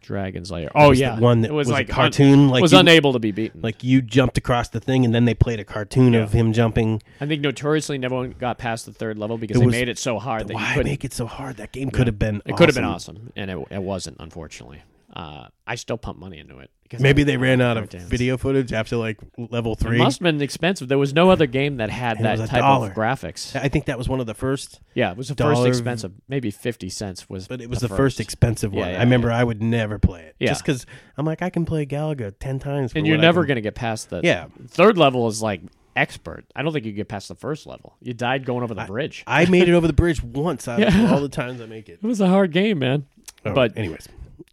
Dragon's Lair. Oh was the yeah. one that it was, was a like un- cartoon, like was you- unable to be beaten. Like you jumped across the thing, and then they played a cartoon of him jumping. I think notoriously never one got past the third level because It they was- made it so hard that you Why couldn't make it so hard? That game could have been. It could have been awesome, and it, it wasn't, unfortunately. Uh, I still pump money into it because Maybe I- they I ran out of video footage after like level It three. must have been expensive. There was no other game that had that a type dollar. of graphics. I think that was one of the first, Yeah, it was the first expensive. Maybe fifty cents was, but it was the, first. expensive one. yeah, I remember I would never play it, Yeah. just because I'm like I can play Galaga ten times, for and you're what I never can- going to get past the Yeah. third level is like expert. I don't think you get past the first level. You died going over the bridge. I made it over the bridge once out of all the times I make it. it was a hard game, man. Oh, but anyways,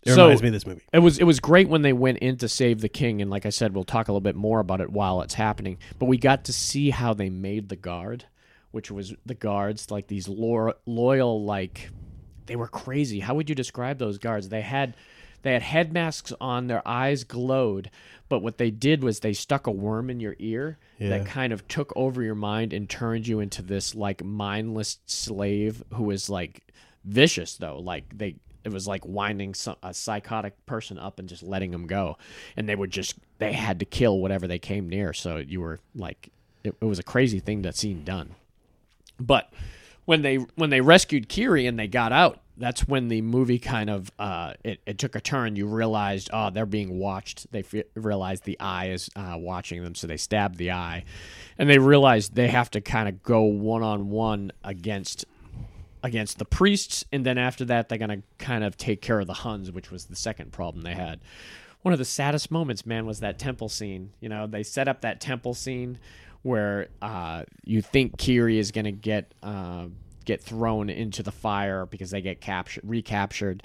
it So- reminds me of this movie. It was it was great when they went in to save the king, and like I said, we'll talk a little bit more about it while it's happening. But we got to see how they made the guard, which was the guards like these lo- loyal, like they were crazy. How would you describe those guards? They had they had head masks on, their eyes glowed, but what they did was they stuck a worm in your ear Yeah. that kind of took over your mind and turned you into this like mindless slave who was like vicious though. Like they it was like winding some, a psychotic person up and just letting them go, and they would just they had to kill whatever they came near. So you were like it, it was a crazy thing that seen done. But when they when they rescued Kiri and they got out, that's when the movie kind of uh, it, it took a turn. You realized, oh, they're being watched. They f- realized the eye is uh, watching them, so they stabbed the eye, and they realized they have to kind of go one on one against against the priests, and then after that, they're gonna kind of take care of the Huns, which was the second problem they had. One of the saddest moments, man, was that temple scene. You know, they set up that temple scene where uh, you think Kiri is gonna get uh, get thrown into the fire because they get captured, recaptured,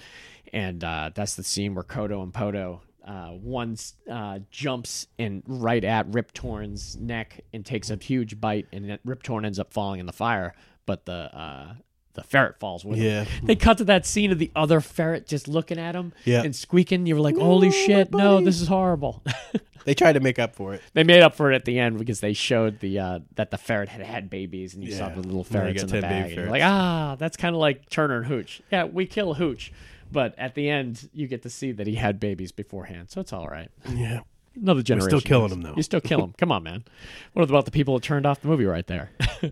and uh, that's the scene where Kodo and Podo. Uh, one uh, jumps in right at Rip Torn's neck and takes a huge bite, and Rip Torn ends up falling in the fire. But the uh, the ferret falls with Yeah. him. They cut to that scene of the other ferret just looking at him Yeah. and squeaking. You were like, "Holy No, shit! No, this is horrible." They tried to make up for it. they made up for it at the end because they showed the uh, that the ferret had had babies, and you saw the little ferrets in the bag. And you're like, ah, that's kind of like Turner and Hooch. Yeah, we kill Hooch, but at the end, you get to see that he had babies beforehand, so it's all right. Yeah. Another generation. still killing him, though. You still kill him. Come on, man. What about the people that turned off the movie right there?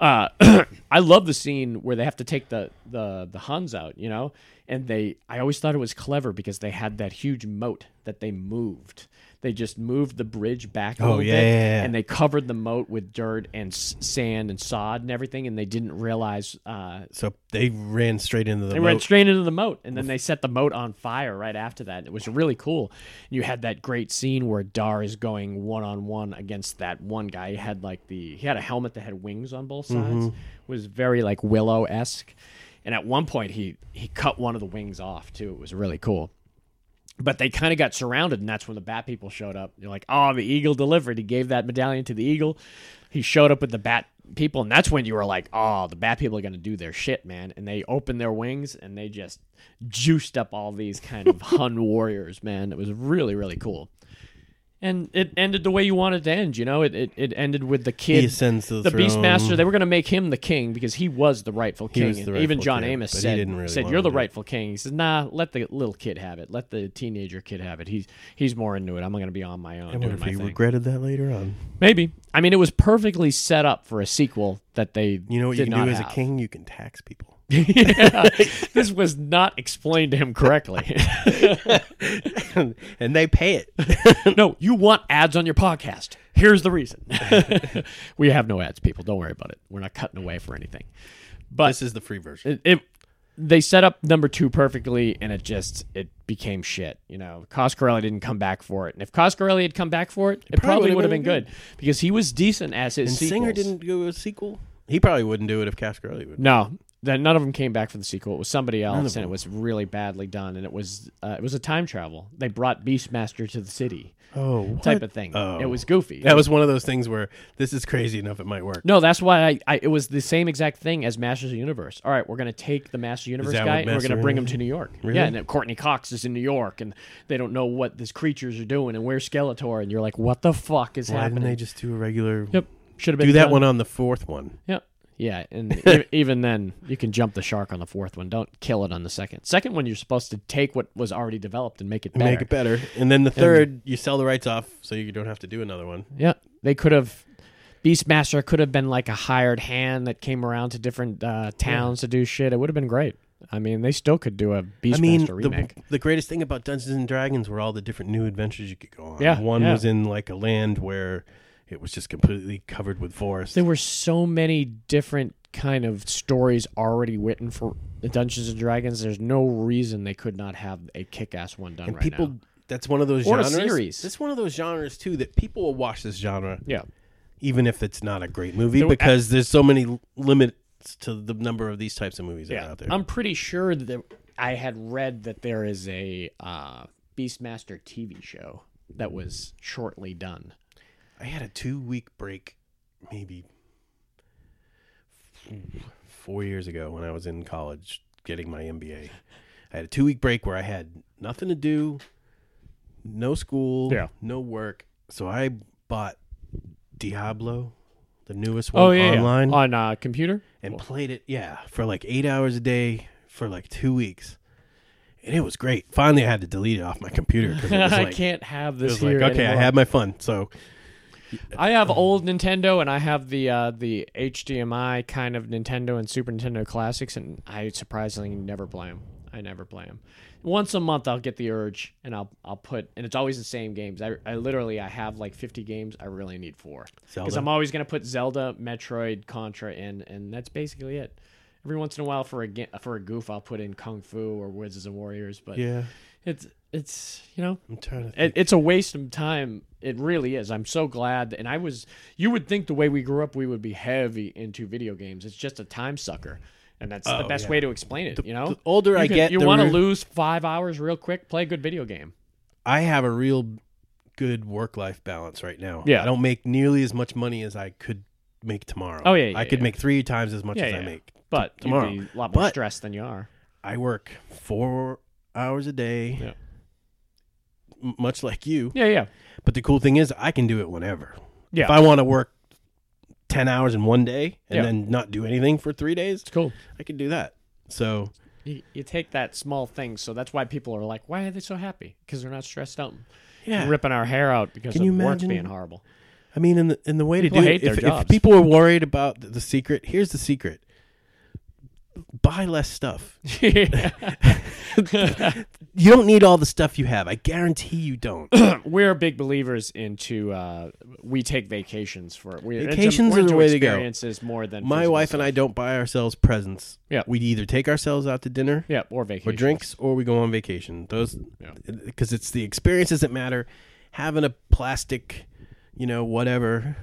Uh, I love the scene where they have to take the, the the Huns out, you know, and they. I always thought it was clever because they had that huge moat that they moved. They just moved the bridge back a Oh, little yeah, bit, yeah, yeah. and they covered the moat with dirt and s- sand and sod and everything, and they didn't realize uh, So they ran straight into the they moat. ran straight into the moat, and then they set the moat on fire right after that. It was really cool. You had that great scene where Dar is going one on one against that one guy. He had like the he had a helmet that had wings on both sides. It was very like Willow esque, and at one point he he cut one of the wings off too. It was really cool. But they kind of got surrounded, and that's when the Bat People showed up. You're like, oh, the Eagle delivered. He gave that medallion to the Eagle. He showed up with the Bat People, and that's when you were like, oh, the Bat People are going to do their shit, man. And they opened their wings, and they just juiced up all these kind of Hun warriors, man. It was really, really cool. And it ended the way you wanted to end, you know? It it, it ended with the kid. He ascends to the, the Beastmaster, they were going to make him the king because he was the rightful He king. was the And Even rightful John king, Amos but he said, didn't really said "You're the do it." rightful king." He says, "Nah, let the little kid have it. Let the teenager kid have it. He's he's more into it. I'm going to be on my own I doing wonder if my he thing." regretted that later on. Maybe. I mean, it was perfectly set up for a sequel that they You know what did you can not do as a have. king? You can tax people. Yeah, this was not explained to him correctly. and they pay it. no, you want ads on your podcast. Here's the reason. we have no ads, people. Don't worry about it. We're not cutting away for anything. But this is the free version. it, it they set up number two perfectly, and it just it became shit. You know, Coscarelli didn't come back for it, and if Coscarelli had come back for it, it, probably probably would have been been good because he was decent as his and sequels. Singer didn't do a sequel. He probably wouldn't do it if Coscarelli would. No, that none of them came back for the sequel. It was somebody else, and it was really badly done. And it was uh, it was a time travel. They brought Beastmaster to the city, Oh, what? type of thing. Oh. It was goofy. That was one of those things where this is crazy enough it might work. No, that's why I, I. It was the same exact thing as Masters of the Universe. All right, we're gonna take the Master Universe guy and we're gonna bring him to New York. Really? Yeah, and Courteney Cox is in New York, and they don't know what these creatures are doing, and where's Skeletor, and you're like, what the fuck is Why happening? didn't they just do a regular? Yep, should have been Do that done. one on the fourth one. Yep. Yeah, and e- even then, you can jump the shark on the fourth one. Don't kill it on the second. Second one, you're supposed to take what was already developed and make it better. Make it better, and then the third, you sell the rights off, so you don't have to do another one. Yeah, they could have. Beastmaster could have been like a hired hand that came around to different uh, towns to do shit. It would have been great. I mean, they still could do a Beastmaster I mean, remake. the, the greatest thing about Dungeons and Dragons were all the different new adventures you could go on. Yeah, one yeah. was in like a land where it was just completely covered with forest. there were so many different kind of stories already written for the Dungeons and Dragons. There's no reason they could not have a kick-ass one done and right people, now. that's one of those Or a genres. series. It's one of those genres too that people will watch this genre, Yeah, even if it's not a great movie, There- because there's so many limits to the number of these types of movies that are yeah. out there. I'm pretty sure that there- I had read that there is a uh, Beastmaster TV show that was shortly done. I had a two week break, maybe four years ago when I was in college getting my MBA. I had a two week break where I had nothing to do, no school, Yeah. no work. So I bought Diablo, the newest one Oh yeah, yeah. online, on uh, computer. and played it, yeah, for like eight hours a day for like two weeks. And it was great. Finally, I had to delete it off my computer because it was I can't have it this was here. like okay, I had my fun. So I have old Nintendo and I have the uh, the HDMI kind of Nintendo and Super Nintendo classics, and I surprisingly never play them. I never play them. Once a month, I'll get the urge, and I'll I'll put, and it's always the same games. I, I literally I have like 50 games. I really need four because I'm always gonna put Zelda, Metroid, Contra in, and that's basically it. Every once in a while, for a for a goof, I'll put in Kung Fu or Wizards and Warriors, but yeah, it's it's you know I'm trying to. it, it's a waste of time. It really is. I'm so glad. And I was, you would think the way we grew up, we would be heavy into video games. It's just a time sucker. And that's the Oh, best yeah. way to explain it, you know? the older You I can- get, you want to re- lose five hours real quick, play a good video game. I have a real good work life balance right now. Yeah. I don't make nearly as much money as I could make tomorrow. Oh, yeah, yeah, I could yeah. make three times as much Yeah, as yeah. I make. But tomorrow. you'd be a lot more But- stressed than you are. I work four hours a day, Yeah. m- much like you. Yeah, yeah. But the cool thing is, I can do it whenever. Yeah. If I want to work ten hours in one day and Yeah. then not do anything for three days, It's cool. I can do that. So You, you take that small thing. So that's why people are like, why are they so happy? Because they're not stressed out. yeah, Ripping our hair out because Can of you work imagine- being horrible. I mean, in the in the way People to do hate it, their if, if jobs. people are worried about the, the secret, here's the secret: buy less stuff. You don't need all the stuff you have. I guarantee you don't. We're big believers into uh, we take vacations for we Vacations we're the way to go. experiences more than My wife and I don't buy ourselves presents. Yeah. we either take ourselves out to dinner Yeah, or vacation or drinks, or we go on vacation. Those Yeah. because it's the experiences that matter. Having a plastic, you know, whatever.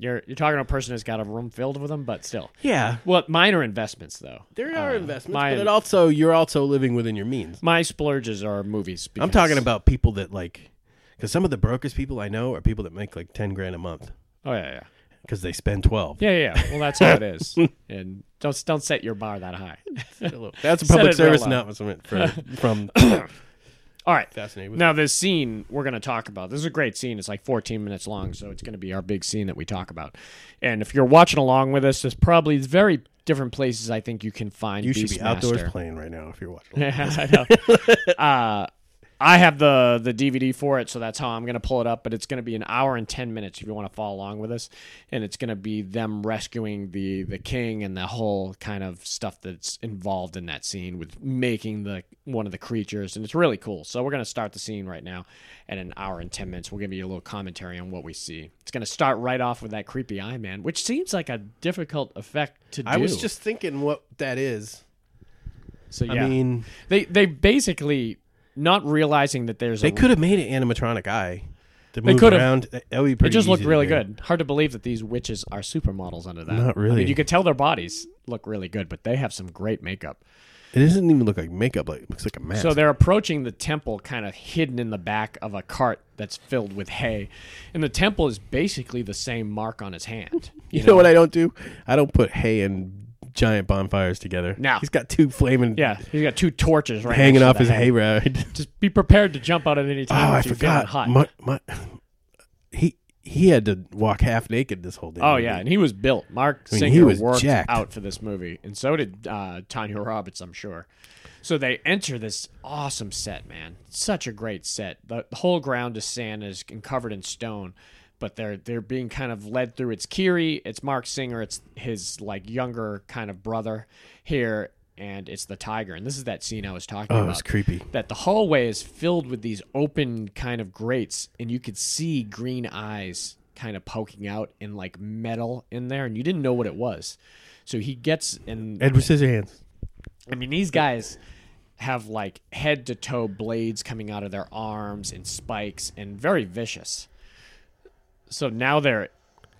You're you're talking to a person who's got a room filled with them, but still. Yeah, Well, mine are investments though. there are Uh, investments, my- but it also you're also living within your means. My splurges are movies. I'm because- talking about people that like, because some of the brokers people I know are people that make like ten grand a month Oh yeah, yeah, because they spend twelve. yeah, yeah. yeah. Well, that's how it is. and don't don't set your bar that high. That's a Set public it real service low. announcement from All right. Fascinated with. Now this scene we're going to talk about. This is a great scene. It's like 14 minutes long, so it's going to be our big scene that we talk about. And if you're watching along with us, there's probably very different places I think you can find. You should be outdoors playing right now if you're watching. Yeah, I know. uh, I have the the DVD for it, so that's how I'm going to pull it up. But it's going to be an hour and ten minutes if you want to follow along with us, and it's going to be them rescuing the the king and the whole kind of stuff that's involved in that scene with making the one of the creatures, and it's really cool. So we're going to start the scene right now, at an hour and ten minutes. We'll give you a little commentary on what we see. It's going to start right off with that creepy eye man, which seems like a difficult effect to do. I was just thinking what that is. so yeah. I mean, They they basically not realizing that there's they a, could have made an animatronic eye to They move could've. around. That would be It just looked easy to really do. good. Hard to believe that these witches are supermodels under that. Not I really. mean, you could tell their bodies look really good, but they have some great makeup. It doesn't even look like makeup. Like it looks like a mask. So they're approaching the temple, kind of hidden in the back of a cart that's filled with hay, and the temple is basically the same mark on his hand. you know what I don't do? I don't put hay and giant bonfires together. Now he's got two flaming Yeah, he's got two torches right hanging off his hay. ride. Just be prepared to jump out at any time. Oh, I if you're feeling forgot. hot. My, my, he he had to walk half naked this whole day. Oh yeah, and he was built. Marc I mean, Singer he was worked jacked. out for this movie, and so did uh, Tanya Roberts, I'm sure. So they enter this awesome set, man. Such a great set. The, the whole ground is sand is and covered in stone, but they're they're being kind of led through. It's Kiri, it's Marc Singer, it's his like younger kind of brother here, and it's the tiger. And this is that scene I was talking Oh, about was creepy. that the hallway is filled with these open kind of grates and you could see green eyes kind of poking out and like metal in there and you didn't know what it was so he gets and Edward Scissorhands. i mean these guys have like head to toe blades coming out of their arms and spikes and very vicious so now they're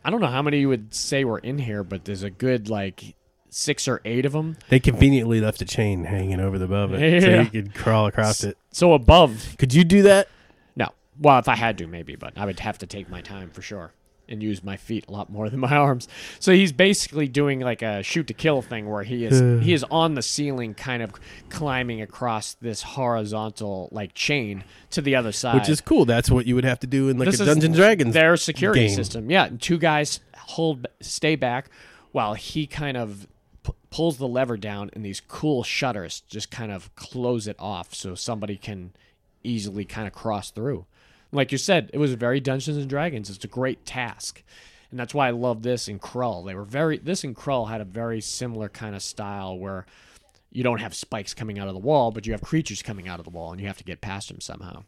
i don't know how many you would say were in here but there's a good like six or eight of them They conveniently left a chain hanging over the above it, so you could crawl across it. so above Could you do that? No. Well, if I had to, maybe, but I would have to take my time for sure and use my feet a lot more than my arms. So he's basically doing like a shoot to kill thing where he is he is on the ceiling, kind of climbing across this horizontal like chain to the other side, Which is cool. That's what you would have to do in like This a is Dungeons Dragons. their security game. system. Yeah, and two guys hold stay back while he kind of p- pulls the lever down, and these cool shutters just kind of close it off, so somebody can easily kind of cross through. Like you said, it was very Dungeons and Dragons. It's a great task. And that's why I love this and Krull. They were very this and Krull had a very similar kind of style where you don't have spikes coming out of the wall, but you have creatures coming out of the wall and you have to get past them somehow.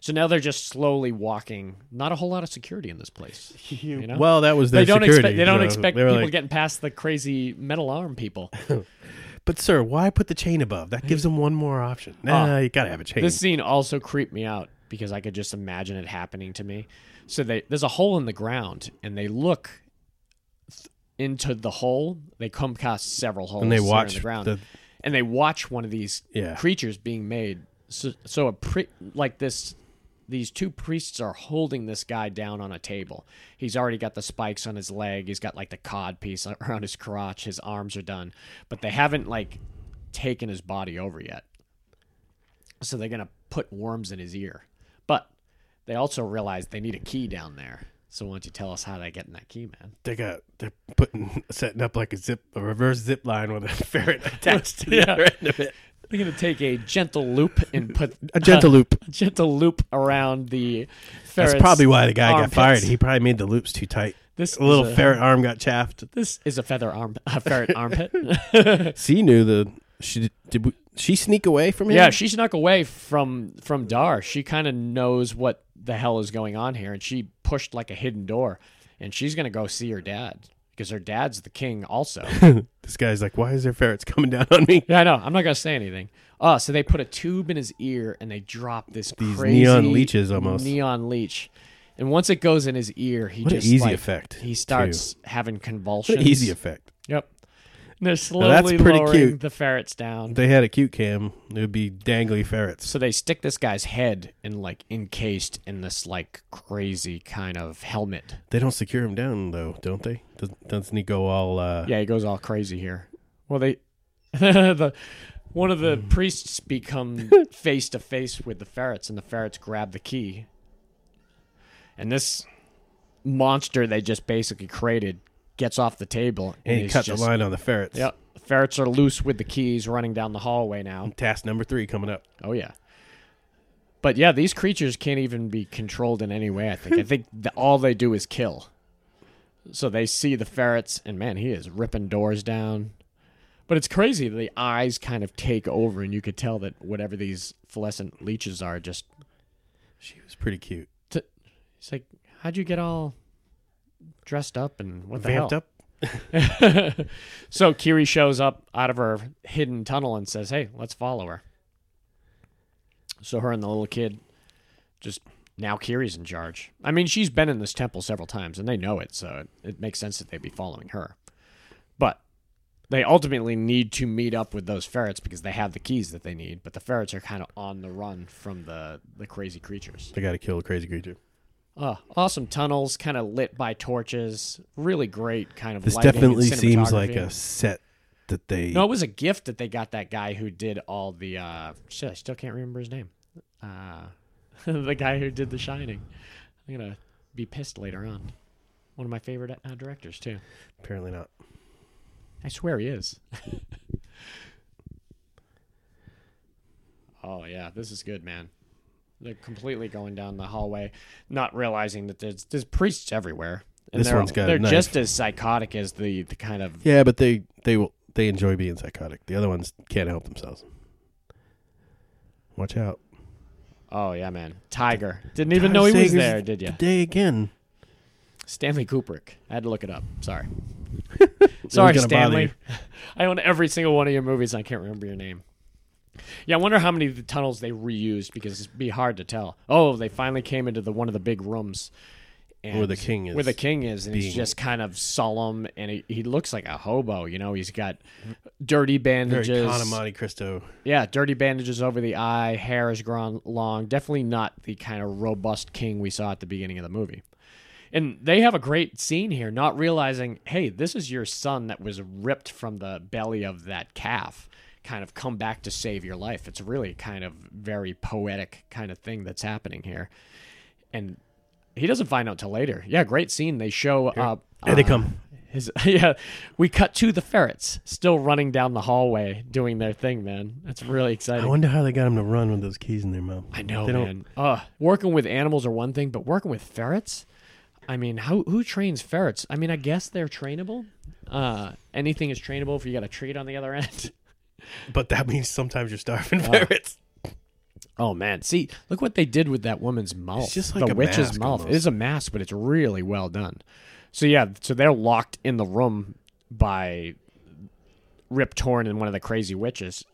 So now they're just slowly walking. Not a whole lot of security in this place. You know? Well, that was their they don't security. expect they don't so expect they people like, getting past the crazy metal arm people. But sir, why put the chain above? That gives them one more option. Nah, Oh. you gotta have a chain. This scene also creeped me out because I could just imagine it happening to me. So they there's a hole in the ground and they look th- into the hole. They come across several holes and they watch the ground the and they watch one of these Yeah. creatures being made. So, so a pri- like this, these two priests are holding this guy down on a table. He's already got the spikes on his leg. He's got like the cod piece around his crotch. His arms are done, but they haven't like taken his body over yet. So they're gonna put worms in his ear, they also realize they need a key down there. So why don't you tell us how they get in that key, man? they got they're putting setting up like a zip a reverse zip line with a ferret attached to the Yeah. other end of it. They're gonna take a gentle loop and put A gentle loop. a gentle loop around the ferret. That's probably why the guy got fired. He probably made the loops too tight. This A little is ferret arm got chaffed. This is a feather arm, a ferret armpit. she knew the she did. We, she sneak away from him. yeah, she snuck away from from Dar. She kind of knows what the hell is going on here, and she pushed like a hidden door, and she's gonna go see her dad because her dad's the king also. this guy's like, why is there ferrets coming down on me? yeah, I know. I'm not gonna say anything. Oh, so they put a tube in his ear and they drop this These crazy neon leeches almost. neon leech. And once it goes in his ear, he What an just easy like, effect, He starts having What convulsions. easy effect. Yep. And they're that's slowly pretty lowering cute. the ferrets down. They had a cute cam, it would be dangly ferrets. So they stick this guy's head in like encased in this like crazy kind of helmet. They don't secure him down though, don't they? Does, doesn't he go all? uh Yeah, he goes all crazy here. Well, they the one of the priests become face to face with the ferrets, and the ferrets grab the key. And this monster they just basically created gets off the table And he cut just, the line on the ferrets. Yep, the ferrets are loose with the keys, running down the hallway now. Task number three coming up. Oh yeah. But yeah, these creatures can't even be controlled in any way. I think. I think the, all they do is kill. So they see the ferrets, and man, he is ripping doors down. But it's crazy. The eyes kind of take over, and you could tell that whatever these fluorescent leeches are, just She was pretty cute. it's like, how'd you get all dressed up and what the Vamped hell? up. so Kiri shows up out of her hidden tunnel and says, "Hey, let's follow her." So her and the little kid just now Kiri's in charge. I mean, she's been in this temple several times and they know it, so it, it makes sense that they'd be following her. But they ultimately need to meet up with those ferrets because they have the keys that they need, but the ferrets are kind of on the run from the the crazy creatures. They got to kill a crazy creature. Oh, awesome tunnels, kind of lit by torches. Really great kind of. This definitely seems like a set that they. No, it was a gift that they got that guy who did all the. uh Shit, I still can't remember his name. Uh, the guy who did The Shining. I'm gonna be pissed later on. One of my favorite uh, directors too. Apparently not. I swear he is. oh yeah, this is good, man. They're completely going down the hallway, not realizing that there's there's priests everywhere. And This they're, one's got a They're knife. just as psychotic as the the kind of Yeah, but they they will they enjoy being psychotic. The other ones can't help themselves. Watch out. Oh yeah, man. Tiger. Didn't even know he was Sager's there, did you? Today again. Stanley Kubrick. I had to look it up. Sorry. Sorry, was gonna bother Stanley. I own every single one of your movies and I can't remember your name. Yeah, I wonder how many of the tunnels they reused because it'd be hard to tell. Oh, they finally came into the one of the big rooms. And Where the king is Where the king is, and he's just kind of solemn, and he, he looks like a hobo. You know, he's got dirty Very bandages. Count of Monte Cristo. Yeah, dirty bandages over the eye, hair is grown long. Definitely not the kind of robust king we saw at the beginning of the movie. And they have a great scene here, not realizing, hey, this is your son that was ripped from the belly of that calf, kind of come back to save your life. It's really kind of very poetic kind of thing that's happening here. And he doesn't find out till later. Yeah, great scene. They show up. They uh, come. his, yeah, we cut to the ferrets still running down the hallway doing their thing, man. That's really exciting. I wonder how they got him to run with those keys in their mouth. I know, They don't- man. Uh, working with animals are one thing, but working with ferrets, I mean, how who trains ferrets? I mean, I guess they're trainable. Uh, anything is trainable if you got a treat on the other end. But that means sometimes you're starving ferrets. oh man, see, look what they did with that woman's mouth. just like the a witch's mask mouth. almost. It is a mask, but it's really well done. So yeah, so they're locked in the room by Rip Torn and one of the crazy witches.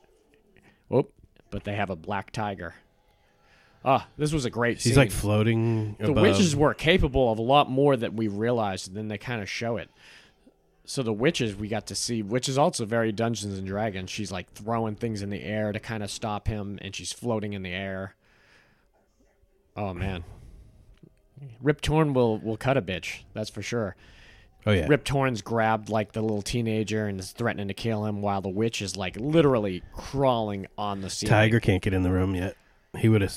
Whoop! But they have a black tiger. Ah, this was a great. She's scene. like floating. the above. witches were capable of a lot more than we realized, and then they kind of show it. So the witches we got to see, which is also very Dungeons and Dragons. She's like throwing things in the air to kind of stop him, and she's floating in the air. Oh man, Rip Torn will will cut a bitch. That's for sure. Oh yeah. Rip Torn's grabbed like the little teenager and is threatening to kill him, while the witch is like literally crawling on the ceiling. Tiger can't get in the room yet. He would have.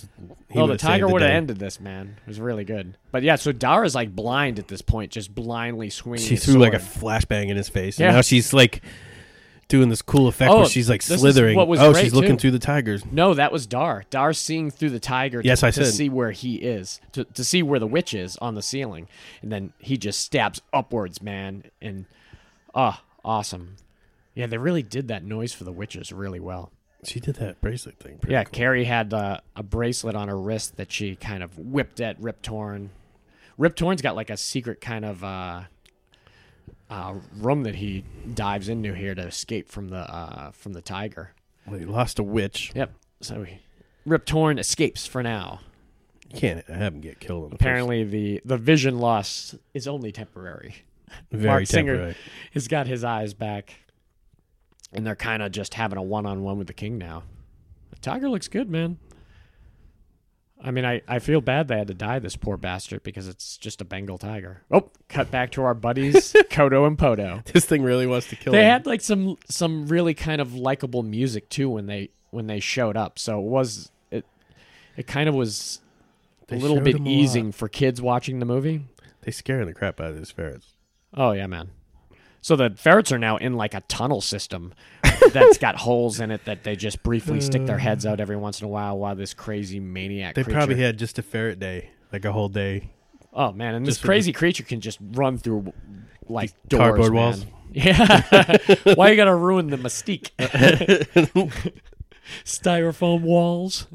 Oh, the tiger would have ended this, man. It was really good. But yeah, so Dara's like blind at this point, just blindly swinging. She his threw like a sword. flashbang in his face, Yeah. and now she's like doing this cool effect Oh, where she's like this is slithering. what was oh, great, she's looking too. through the tigers. No, that was Dar. Dar seeing through the tiger to, Yes, I to said. see where he is, to, to see where the witch is on the ceiling. And then he just stabs upwards, man. And, ah, awesome. Yeah, they really did that noise for the witches really well. She did that bracelet thing. Pretty yeah, cool. Carrie had uh, a bracelet on her wrist that she kind of whipped at Rip Torn. Rip Torn's got like a secret kind of uh, uh, room that he dives into here to escape from the uh, from the tiger. Well, he lost a witch. Yep. So he, Rip Torn escapes for now. You can't have him get killed. In the Apparently, the the vision loss is only temporary. very Marc Singer- temporary. He's got his eyes back, and they're kind of just having a one on one with the king now. The tiger looks good, man. I mean, I, I feel bad they had to die, this poor bastard, because it's just a Bengal tiger. Oh, cut back to our buddies, Kodo and Podo. This thing really wants to kill They him. had like some some really kind of likable music too when they when they showed up. So it was it it kind of was They a little bit him a lot. easing for kids watching the movie. They scare the crap out of these ferrets. Oh yeah, man. So the ferrets are now in like a tunnel system that's got holes in it that they just briefly stick their heads out every once in a while while this crazy maniac They creature. probably had just a ferret day, like a whole day. Oh man, and this just for crazy creature can just run through like doors, cardboard man. walls? Yeah. Why you gotta ruin the mystique? Styrofoam walls.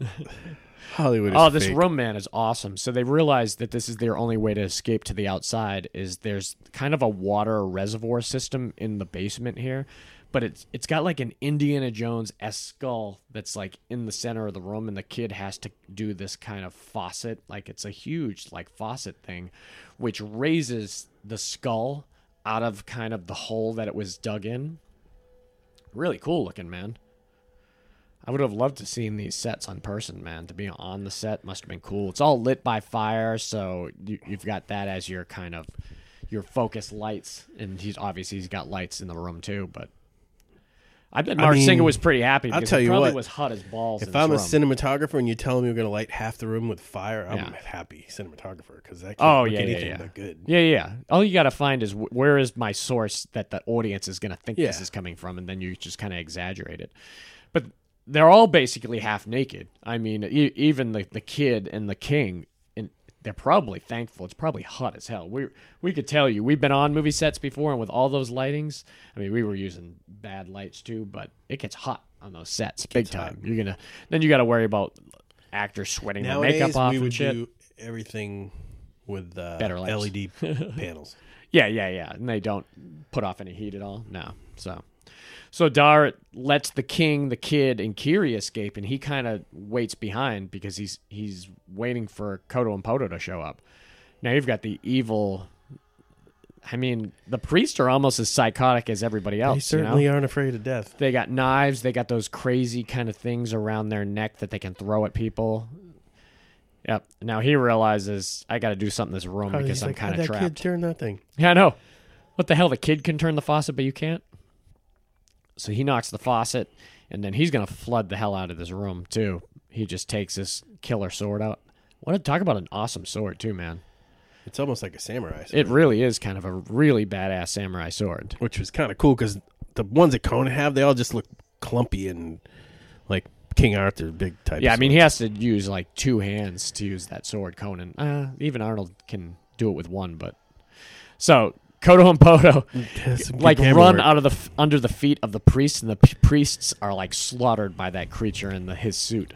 Hollywood. Is Oh, this fake. room man is awesome. So they realized that this is their only way to escape to the outside is there's kind of a water reservoir system in the basement here, but it's it's got like an Indiana Jones s skull that's like in the center of the room, and the kid has to do this kind of faucet, like it's a huge like faucet thing, which raises the skull out of kind of the hole that it was dug in. Really cool looking, man. I would have loved to seen these sets on person, man. To be on the set must have been cool. It's all lit by fire, so you, you've got that as your kind of your focus lights, and he's obviously he's got lights in the room too. But I bet I Marc mean, Singer was pretty happy I'll because tell you probably what, was hot as balls. If I'm a room. cinematographer and you tell me you're going to light half the room with fire, I'm Yeah. a happy cinematographer because that can't Oh yeah, yeah, anything yeah. but good. Yeah, yeah. All you got to find is where is my source that the audience is going to think this is coming from, and then you just kind of exaggerate it. But they're all basically half naked. I mean, e- even the the kid and the king, and they're probably thankful. It's probably hot as hell. We we could tell you we've been on movie sets before, and with all those lightings, I mean, we were using bad lights too, but it gets hot on those sets, big gets hot. time. You're gonna then you got to worry about actors sweating their makeup off we would do everything with uh, Better lights. LED panels. Yeah, yeah, yeah. And they don't put off any heat at all. No. So so Dar lets the king, the kid, and Kiri escape, and he kind of waits behind because he's he's waiting for Kodo and Podo to show up. Now you've got the evil. I mean, the priests are almost as psychotic as everybody else. They you know? certainly aren't afraid of death. They got knives. They got those crazy kind of things around their neck that they can throw at people. Yep. Now he realizes I got to do something in this room because I'm like, kind "How'd of trapped. kid turn that thing. Yeah, I know. What the hell? The kid can turn the faucet, but you can't. So he knocks the faucet, and then he's gonna flood the hell out of this room too. He just takes this killer sword out. What a talk about an awesome sword too, man. It's almost like a samurai. sword, It really is kind of a really badass samurai sword. which was kind of cool because the ones that Conan have, they all just look clumpy and like King Arthur big type. Yeah, I mean he has to use like two hands to use that sword. Conan, uh, even Arnold can do it with one, but so Kodo and Podo Has like run work. out of the f- under the feet of the priests, and the p- priests are like slaughtered by that creature in the, his suit,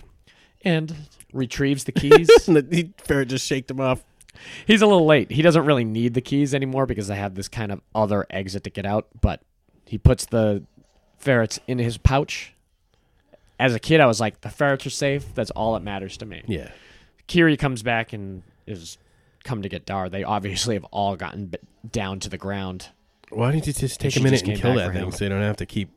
and retrieves the keys. and the, the ferret just shaked him off. He's a little late. He doesn't really need the keys anymore because they have this kind of other exit to get out. But he puts the ferrets in his pouch. As a kid, I was like, the ferrets are safe. That's all that matters to me. Yeah, Kiri comes back and is come to get Dar. They obviously have all gotten b- down to the ground. why don't you just take she a minute just and came kill back that for thing him. so you don't have to keep?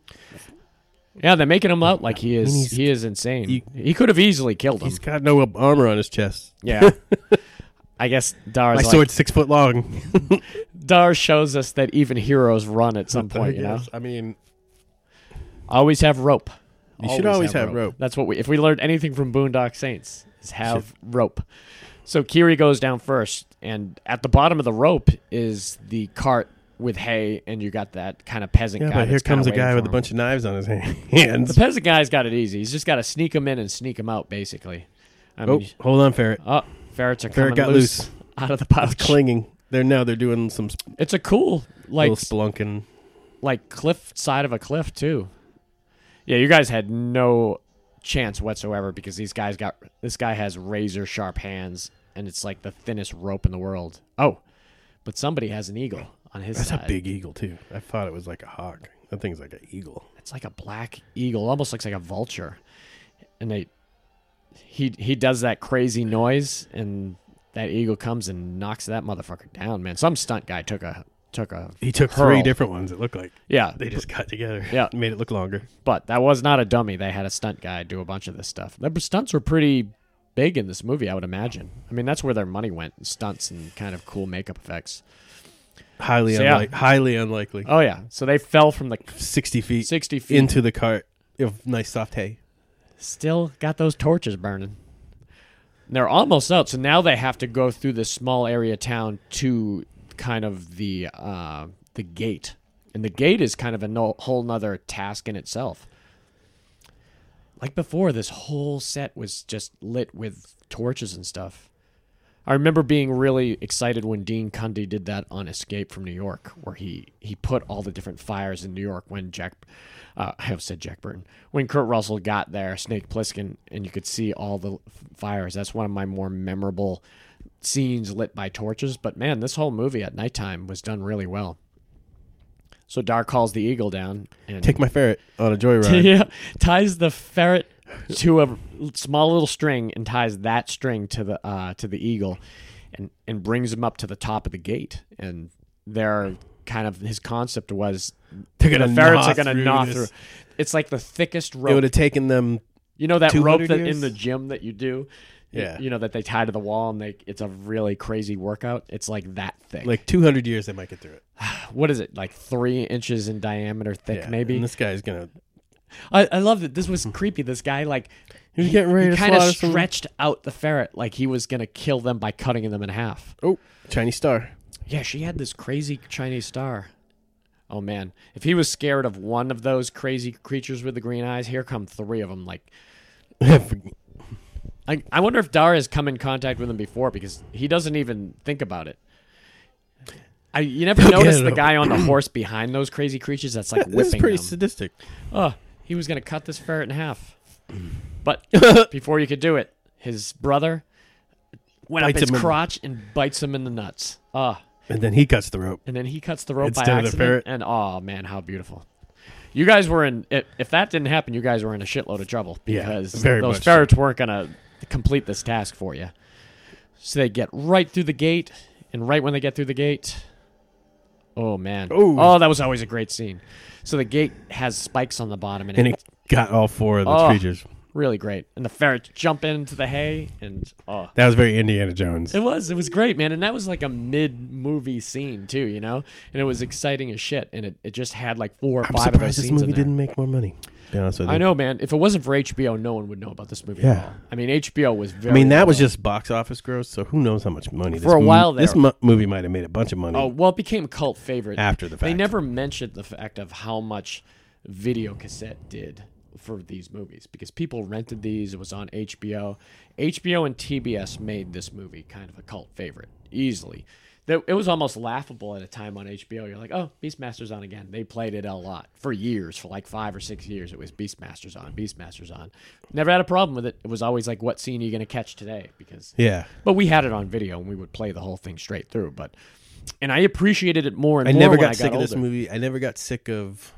Yeah, they're making him out like he is. he's- he is insane. he- he could have easily killed him. He's got no armor on his chest. Yeah. I guess Dar's My like, sword's six foot long. Dar shows us that even heroes run at some point. You know. I mean, always have rope. You should always have rope. That's what we. If we learned anything from Boondock Saints, is have rope. So Kiri goes down first, and at the bottom of the rope is the cart with hay, and you got that kind of peasant Yeah, guy. but here comes a guy with a bunch of knives on his hands. The peasant guy's got it easy. He's just got to sneak him in and sneak him out, basically. I oh, mean, hold on, ferret. oh, ferrets are Ferret coming got loose, loose. out of the It's pouch. clinging. They're now they're doing some It's a cool, like little spelunking. like cliff side of a cliff too. Yeah, you guys had no chance whatsoever because these guys got this guy has razor sharp hands and it's like the thinnest rope in the world. Oh, but somebody has an eagle on his That's side. a big eagle too. I thought it was like a hawk. That thing's like an eagle. It's like a black eagle, almost looks like a vulture. And they he he does that crazy noise and that eagle comes and knocks that motherfucker down, man. Some stunt guy took a took a He took hurl. three different ones. It looked like Yeah, they just got together. Yeah. made it look longer. But that was not a dummy. They had a stunt guy do a bunch of this stuff. The stunts were pretty big in this movie, I would imagine. I mean, that's where their money went stunts and kind of cool makeup effects. Highly So, yeah. highly unlikely. Oh, yeah. So they fell from the Sixty feet 60 feet. into the cart of nice soft hay. Still got those torches burning. They're almost out. So now they have to go through this small area town to kind of the uh, the gate. And the gate is kind of a no, whole nother task in itself. Like before, this whole set was just lit with torches and stuff. I remember being really excited when Dean Cundey did that on Escape from New York, where he, he put all the different fires in New York when Jack, uh, I have said Jack Burton, when Kurt Russell got there, Snake Plissken, and you could see all the fires. That's one of my more memorable scenes lit by torches. But man, this whole movie at nighttime was done really well. So Dar calls the eagle down and Take my ferret on a joyride. yeah, ties the ferret to a small little string and ties that string to the uh, to the eagle, and and brings him up to the top of the gate. And there, kind of his concept was They're the gonna ferrets are going to through gnaw this. through. It's like the thickest rope. It would have taken them You know that rope that in the gym that you do. Yeah. You know that they tie to the wall and they it's a really crazy workout. It's like that thick. like 200 years. They might get through it. what is it? Like three inches in diameter thick, Yeah, maybe. And this guy's gonna. I, I love that. This was creepy. This guy like He was getting ready to kind of stretched out the ferret like he was gonna kill them by cutting them in half. Oh, Chinese star. Yeah, she had this crazy Chinese star. Oh man, if he was scared of one of those crazy creatures with the green eyes, here come three of them. Like, I, I wonder if Dara has come in contact with him before because he doesn't even think about it. I you never notice the guy on the horse behind those crazy creatures that's like this is whipping pretty them. sadistic. Oh, he was going to cut this ferret in half. But before you could do it, his brother went Bites up his him in- crotch and bites him in the nuts. Ah, And then he cuts the rope. and then he cuts the rope Instead by of the accident. ferret. And oh man, how beautiful! You guys were in. If, if that didn't happen, you guys were in a shitload of trouble Yeah, because very those much so. ferrets weren't going to complete this task for you. So they get right through the gate, and right when they get through the gate, oh man, Ooh. oh that was always a great scene. So the gate has spikes on the bottom, and, And it, it got all four of those Oh. creatures. really great. And the ferrets jump into the hay, and oh, That was very Indiana Jones. it was it was great, man. And that was like a mid movie scene too, you know. And it was exciting as shit. And it, it just had like four or I'm five of those surprised this movie didn't make more money. Be honest with you. I know, man. If it wasn't for HBO, no one would know about this movie Yeah. at all. I mean, HBO was very. I mean, that was just box office gross. So who knows how much money For a this while mo- this mo- movie might have made a bunch of money Oh well, it became a cult favorite after the fact. They never mentioned the fact of how much video cassette did for these movies because people rented these. It was on HBO. HBO and TBS made this movie kind of a cult favorite easily. That- It was almost laughable at a time on HBO. You're like, oh, Beastmaster's on again. They played it a lot for years, for like five or six years. It was Beastmaster's on, Beastmaster's on. Never had a problem with it. It was always like, what scene are you going to catch today? Because Yeah, but we had it on video and we would play the whole thing straight through. But and I appreciated it more and I more never got I sick of this movie. I never got sick of.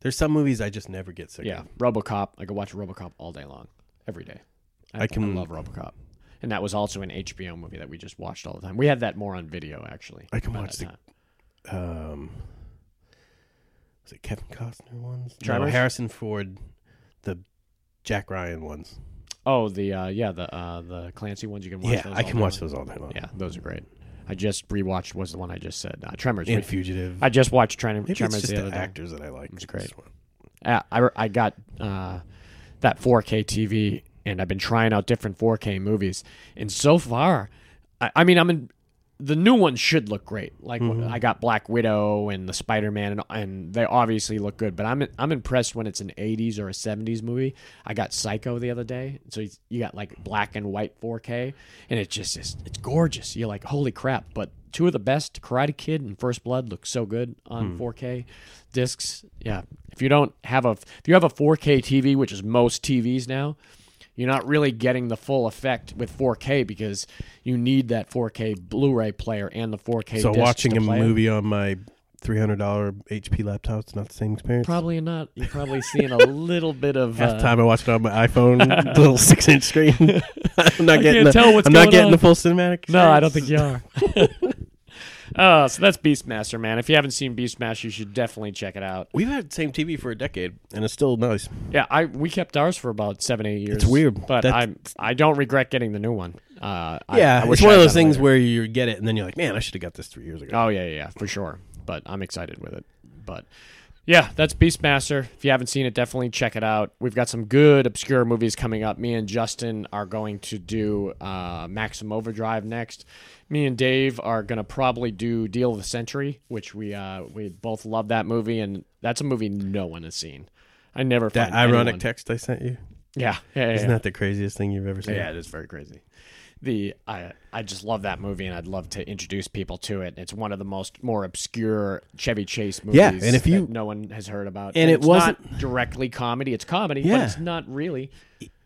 There's some movies I just never get sick Yeah, of. RoboCop. I could watch RoboCop all day long, every day. I, I can- I love RoboCop, and that was also an HBO movie that we just watched all the time. We had that more on video actually. I can watch the- time. Um, was it Kevin Costner ones? No, Tremors? Harrison Ford, the Jack Ryan ones. Oh, the uh, yeah, the uh, the Clancy ones. You can watch. Yeah, those I can watch long. those all day long. Yeah, those are great. I just rewatched. Was the one I just said? Uh, Tremors. and We- Fugitive. I just watched Trem- Maybe Tremors it's just the the, other day. actors that I like. It's great. One. Uh, I, I got uh, that 4K TV, and I've been trying out different 4K movies. And so far, I, I mean, I'm in, the new ones should look great. Like Mm-hmm. I got Black Widow and the Spider Man, and, and they obviously look good. But I'm I'm impressed when it's an '80s or a '70s movie. I got Psycho the other day, so you got like black and white 4K, and it just is it's gorgeous. You're like, holy crap! But two of the best, Karate Kid and First Blood, look so good on 4K discs. Yeah, if you don't have a if you have a 4K TV, which is most TVs now, you're not really getting the full effect with 4K because you need that 4K Blu-ray player and the 4K. So watching a movie on my three hundred dollar HP laptop, it's not the same experience. Probably not. You're probably seeing a little bit of. Half the uh, time I watch it on my iPhone, little six inch screen. I'm not I getting. can't the, tell what's I'm not getting on. the full cinematic. No, I don't think you are. Oh, so that's Beastmaster, man. If you haven't seen Beastmaster, you should definitely check it out. We've had the same TV for a decade, and it's still nice. Yeah, I we kept ours for about seven, eight years. It's weird. but That's- I I don't regret getting the new one. Uh, I- yeah, I wish it's one I of had those things later. where you get it, and then you're like, man, I should have got this three years ago. Oh yeah, yeah, yeah, for sure. But I'm excited with it. But yeah, that's Beastmaster. If you haven't seen it, definitely check it out. We've got some good obscure movies coming up. Me and Justin are going to do uh, Maximum Overdrive next. Me and Dave are gonna probably do Deal of the Century, which we uh, we both love that movie, and that's a movie no one has seen. I never found that ironic anyone- text I sent you. Yeah, yeah, yeah, Isn't yeah. that the craziest thing you've ever seen? Yeah, it is very crazy. The I I just love that movie, and I'd love to introduce people to it. It's one of the most more obscure Chevy Chase movies. Yeah, and if you- that no one has heard about, And it it's wasn't- not directly comedy. It's comedy, but it's not really.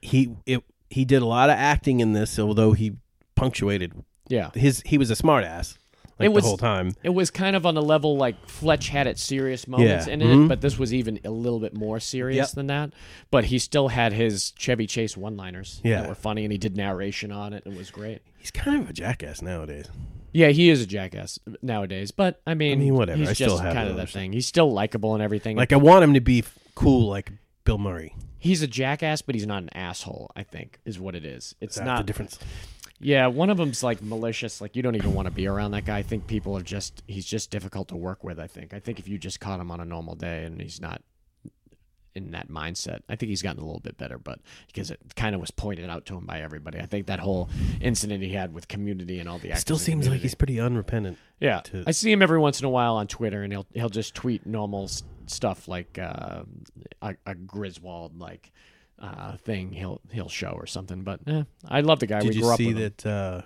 He it he did a lot of acting in this, although he punctuated Yeah, his. He was a smartass like It was- the whole time. it was kind of on a level like Fletch had its serious moments Yeah. in it, mm-hmm. but this was even a little bit more serious Yep. than that. But he still had his Chevy Chase one-liners Yeah. that were funny, and he did narration on it. And it was great. He's kind of a jackass nowadays. Yeah, he is a jackass nowadays, but I mean, I mean, whatever. He's I still just have kind of that thing. He's still likable and everything. Like I want him to be cool, like Bill Murray. he's a jackass, but he's not an asshole. I think is what it is. It's not the difference. Yeah, one of them's like malicious. Like you don't even want to be around that guy. I think people are just he's just difficult to work with. I think. I think if you just caught him on a normal day and he's not in that mindset, I think he's gotten a little bit better. But because it kind of was pointed out to him by everybody, I think that whole incident he had with community and all the still seems like he's pretty unrepentant. Yeah, to- I see him every once in a while on Twitter, and he'll he'll just tweet normal stuff like uh, a, a Griswold like uh, thing he'll he'll show or something. But eh, I love the guy. Did we you grew up see with that uh,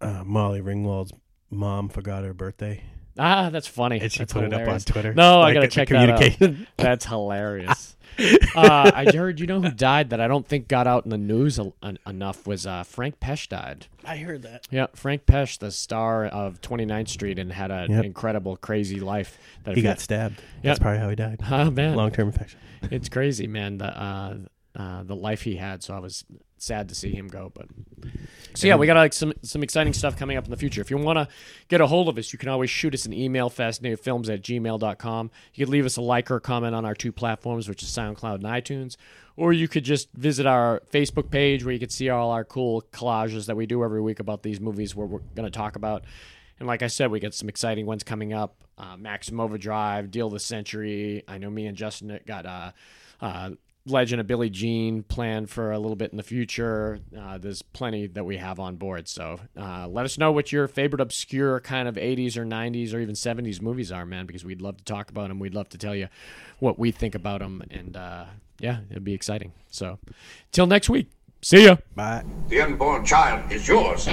uh, Molly Ringwald's mom forgot her birthday? Ah, that's funny. And she That's put it up on. Twitter. No, I gotta check that out. communication. That's hilarious. uh, I heard you know who died that I don't think got out in the news a, en- enough was uh, Frank Pesce died. I heard that. Yeah, Frank Pesce, the star of 29th Street, and had an Yep. incredible, crazy life. That if He you- got stabbed. Yep. That's probably how he died. Oh man, Long term infection. it's crazy, man. The uh, uh, the life he had. So I was sad to see him go. But so yeah, we got like some some exciting stuff coming up in the future. If you want to get a hold of us, you can always shoot us an email, fascinatedfilms at gmail.com. You could leave us a like or a comment on our two platforms, which is SoundCloud and iTunes. Or you could just visit our Facebook page where you can see all our cool collages that we do every week about these movies where we're going to talk about. And like I said, we got some exciting ones coming up. Uh, Maximum Overdrive, Deal of the Century. I know me and Justin got uh, uh, Legend of Billie Jean planned for a little bit in the future. Uh, there's plenty that we have on board. So uh, let us know what your favorite obscure kind of 80s or 90s or even 70s movies are, man, because we'd love to talk about them. We'd love to tell you what we think about them. And uh, yeah, it'd be exciting. So till next week, see ya. Bye. The unborn child is yours.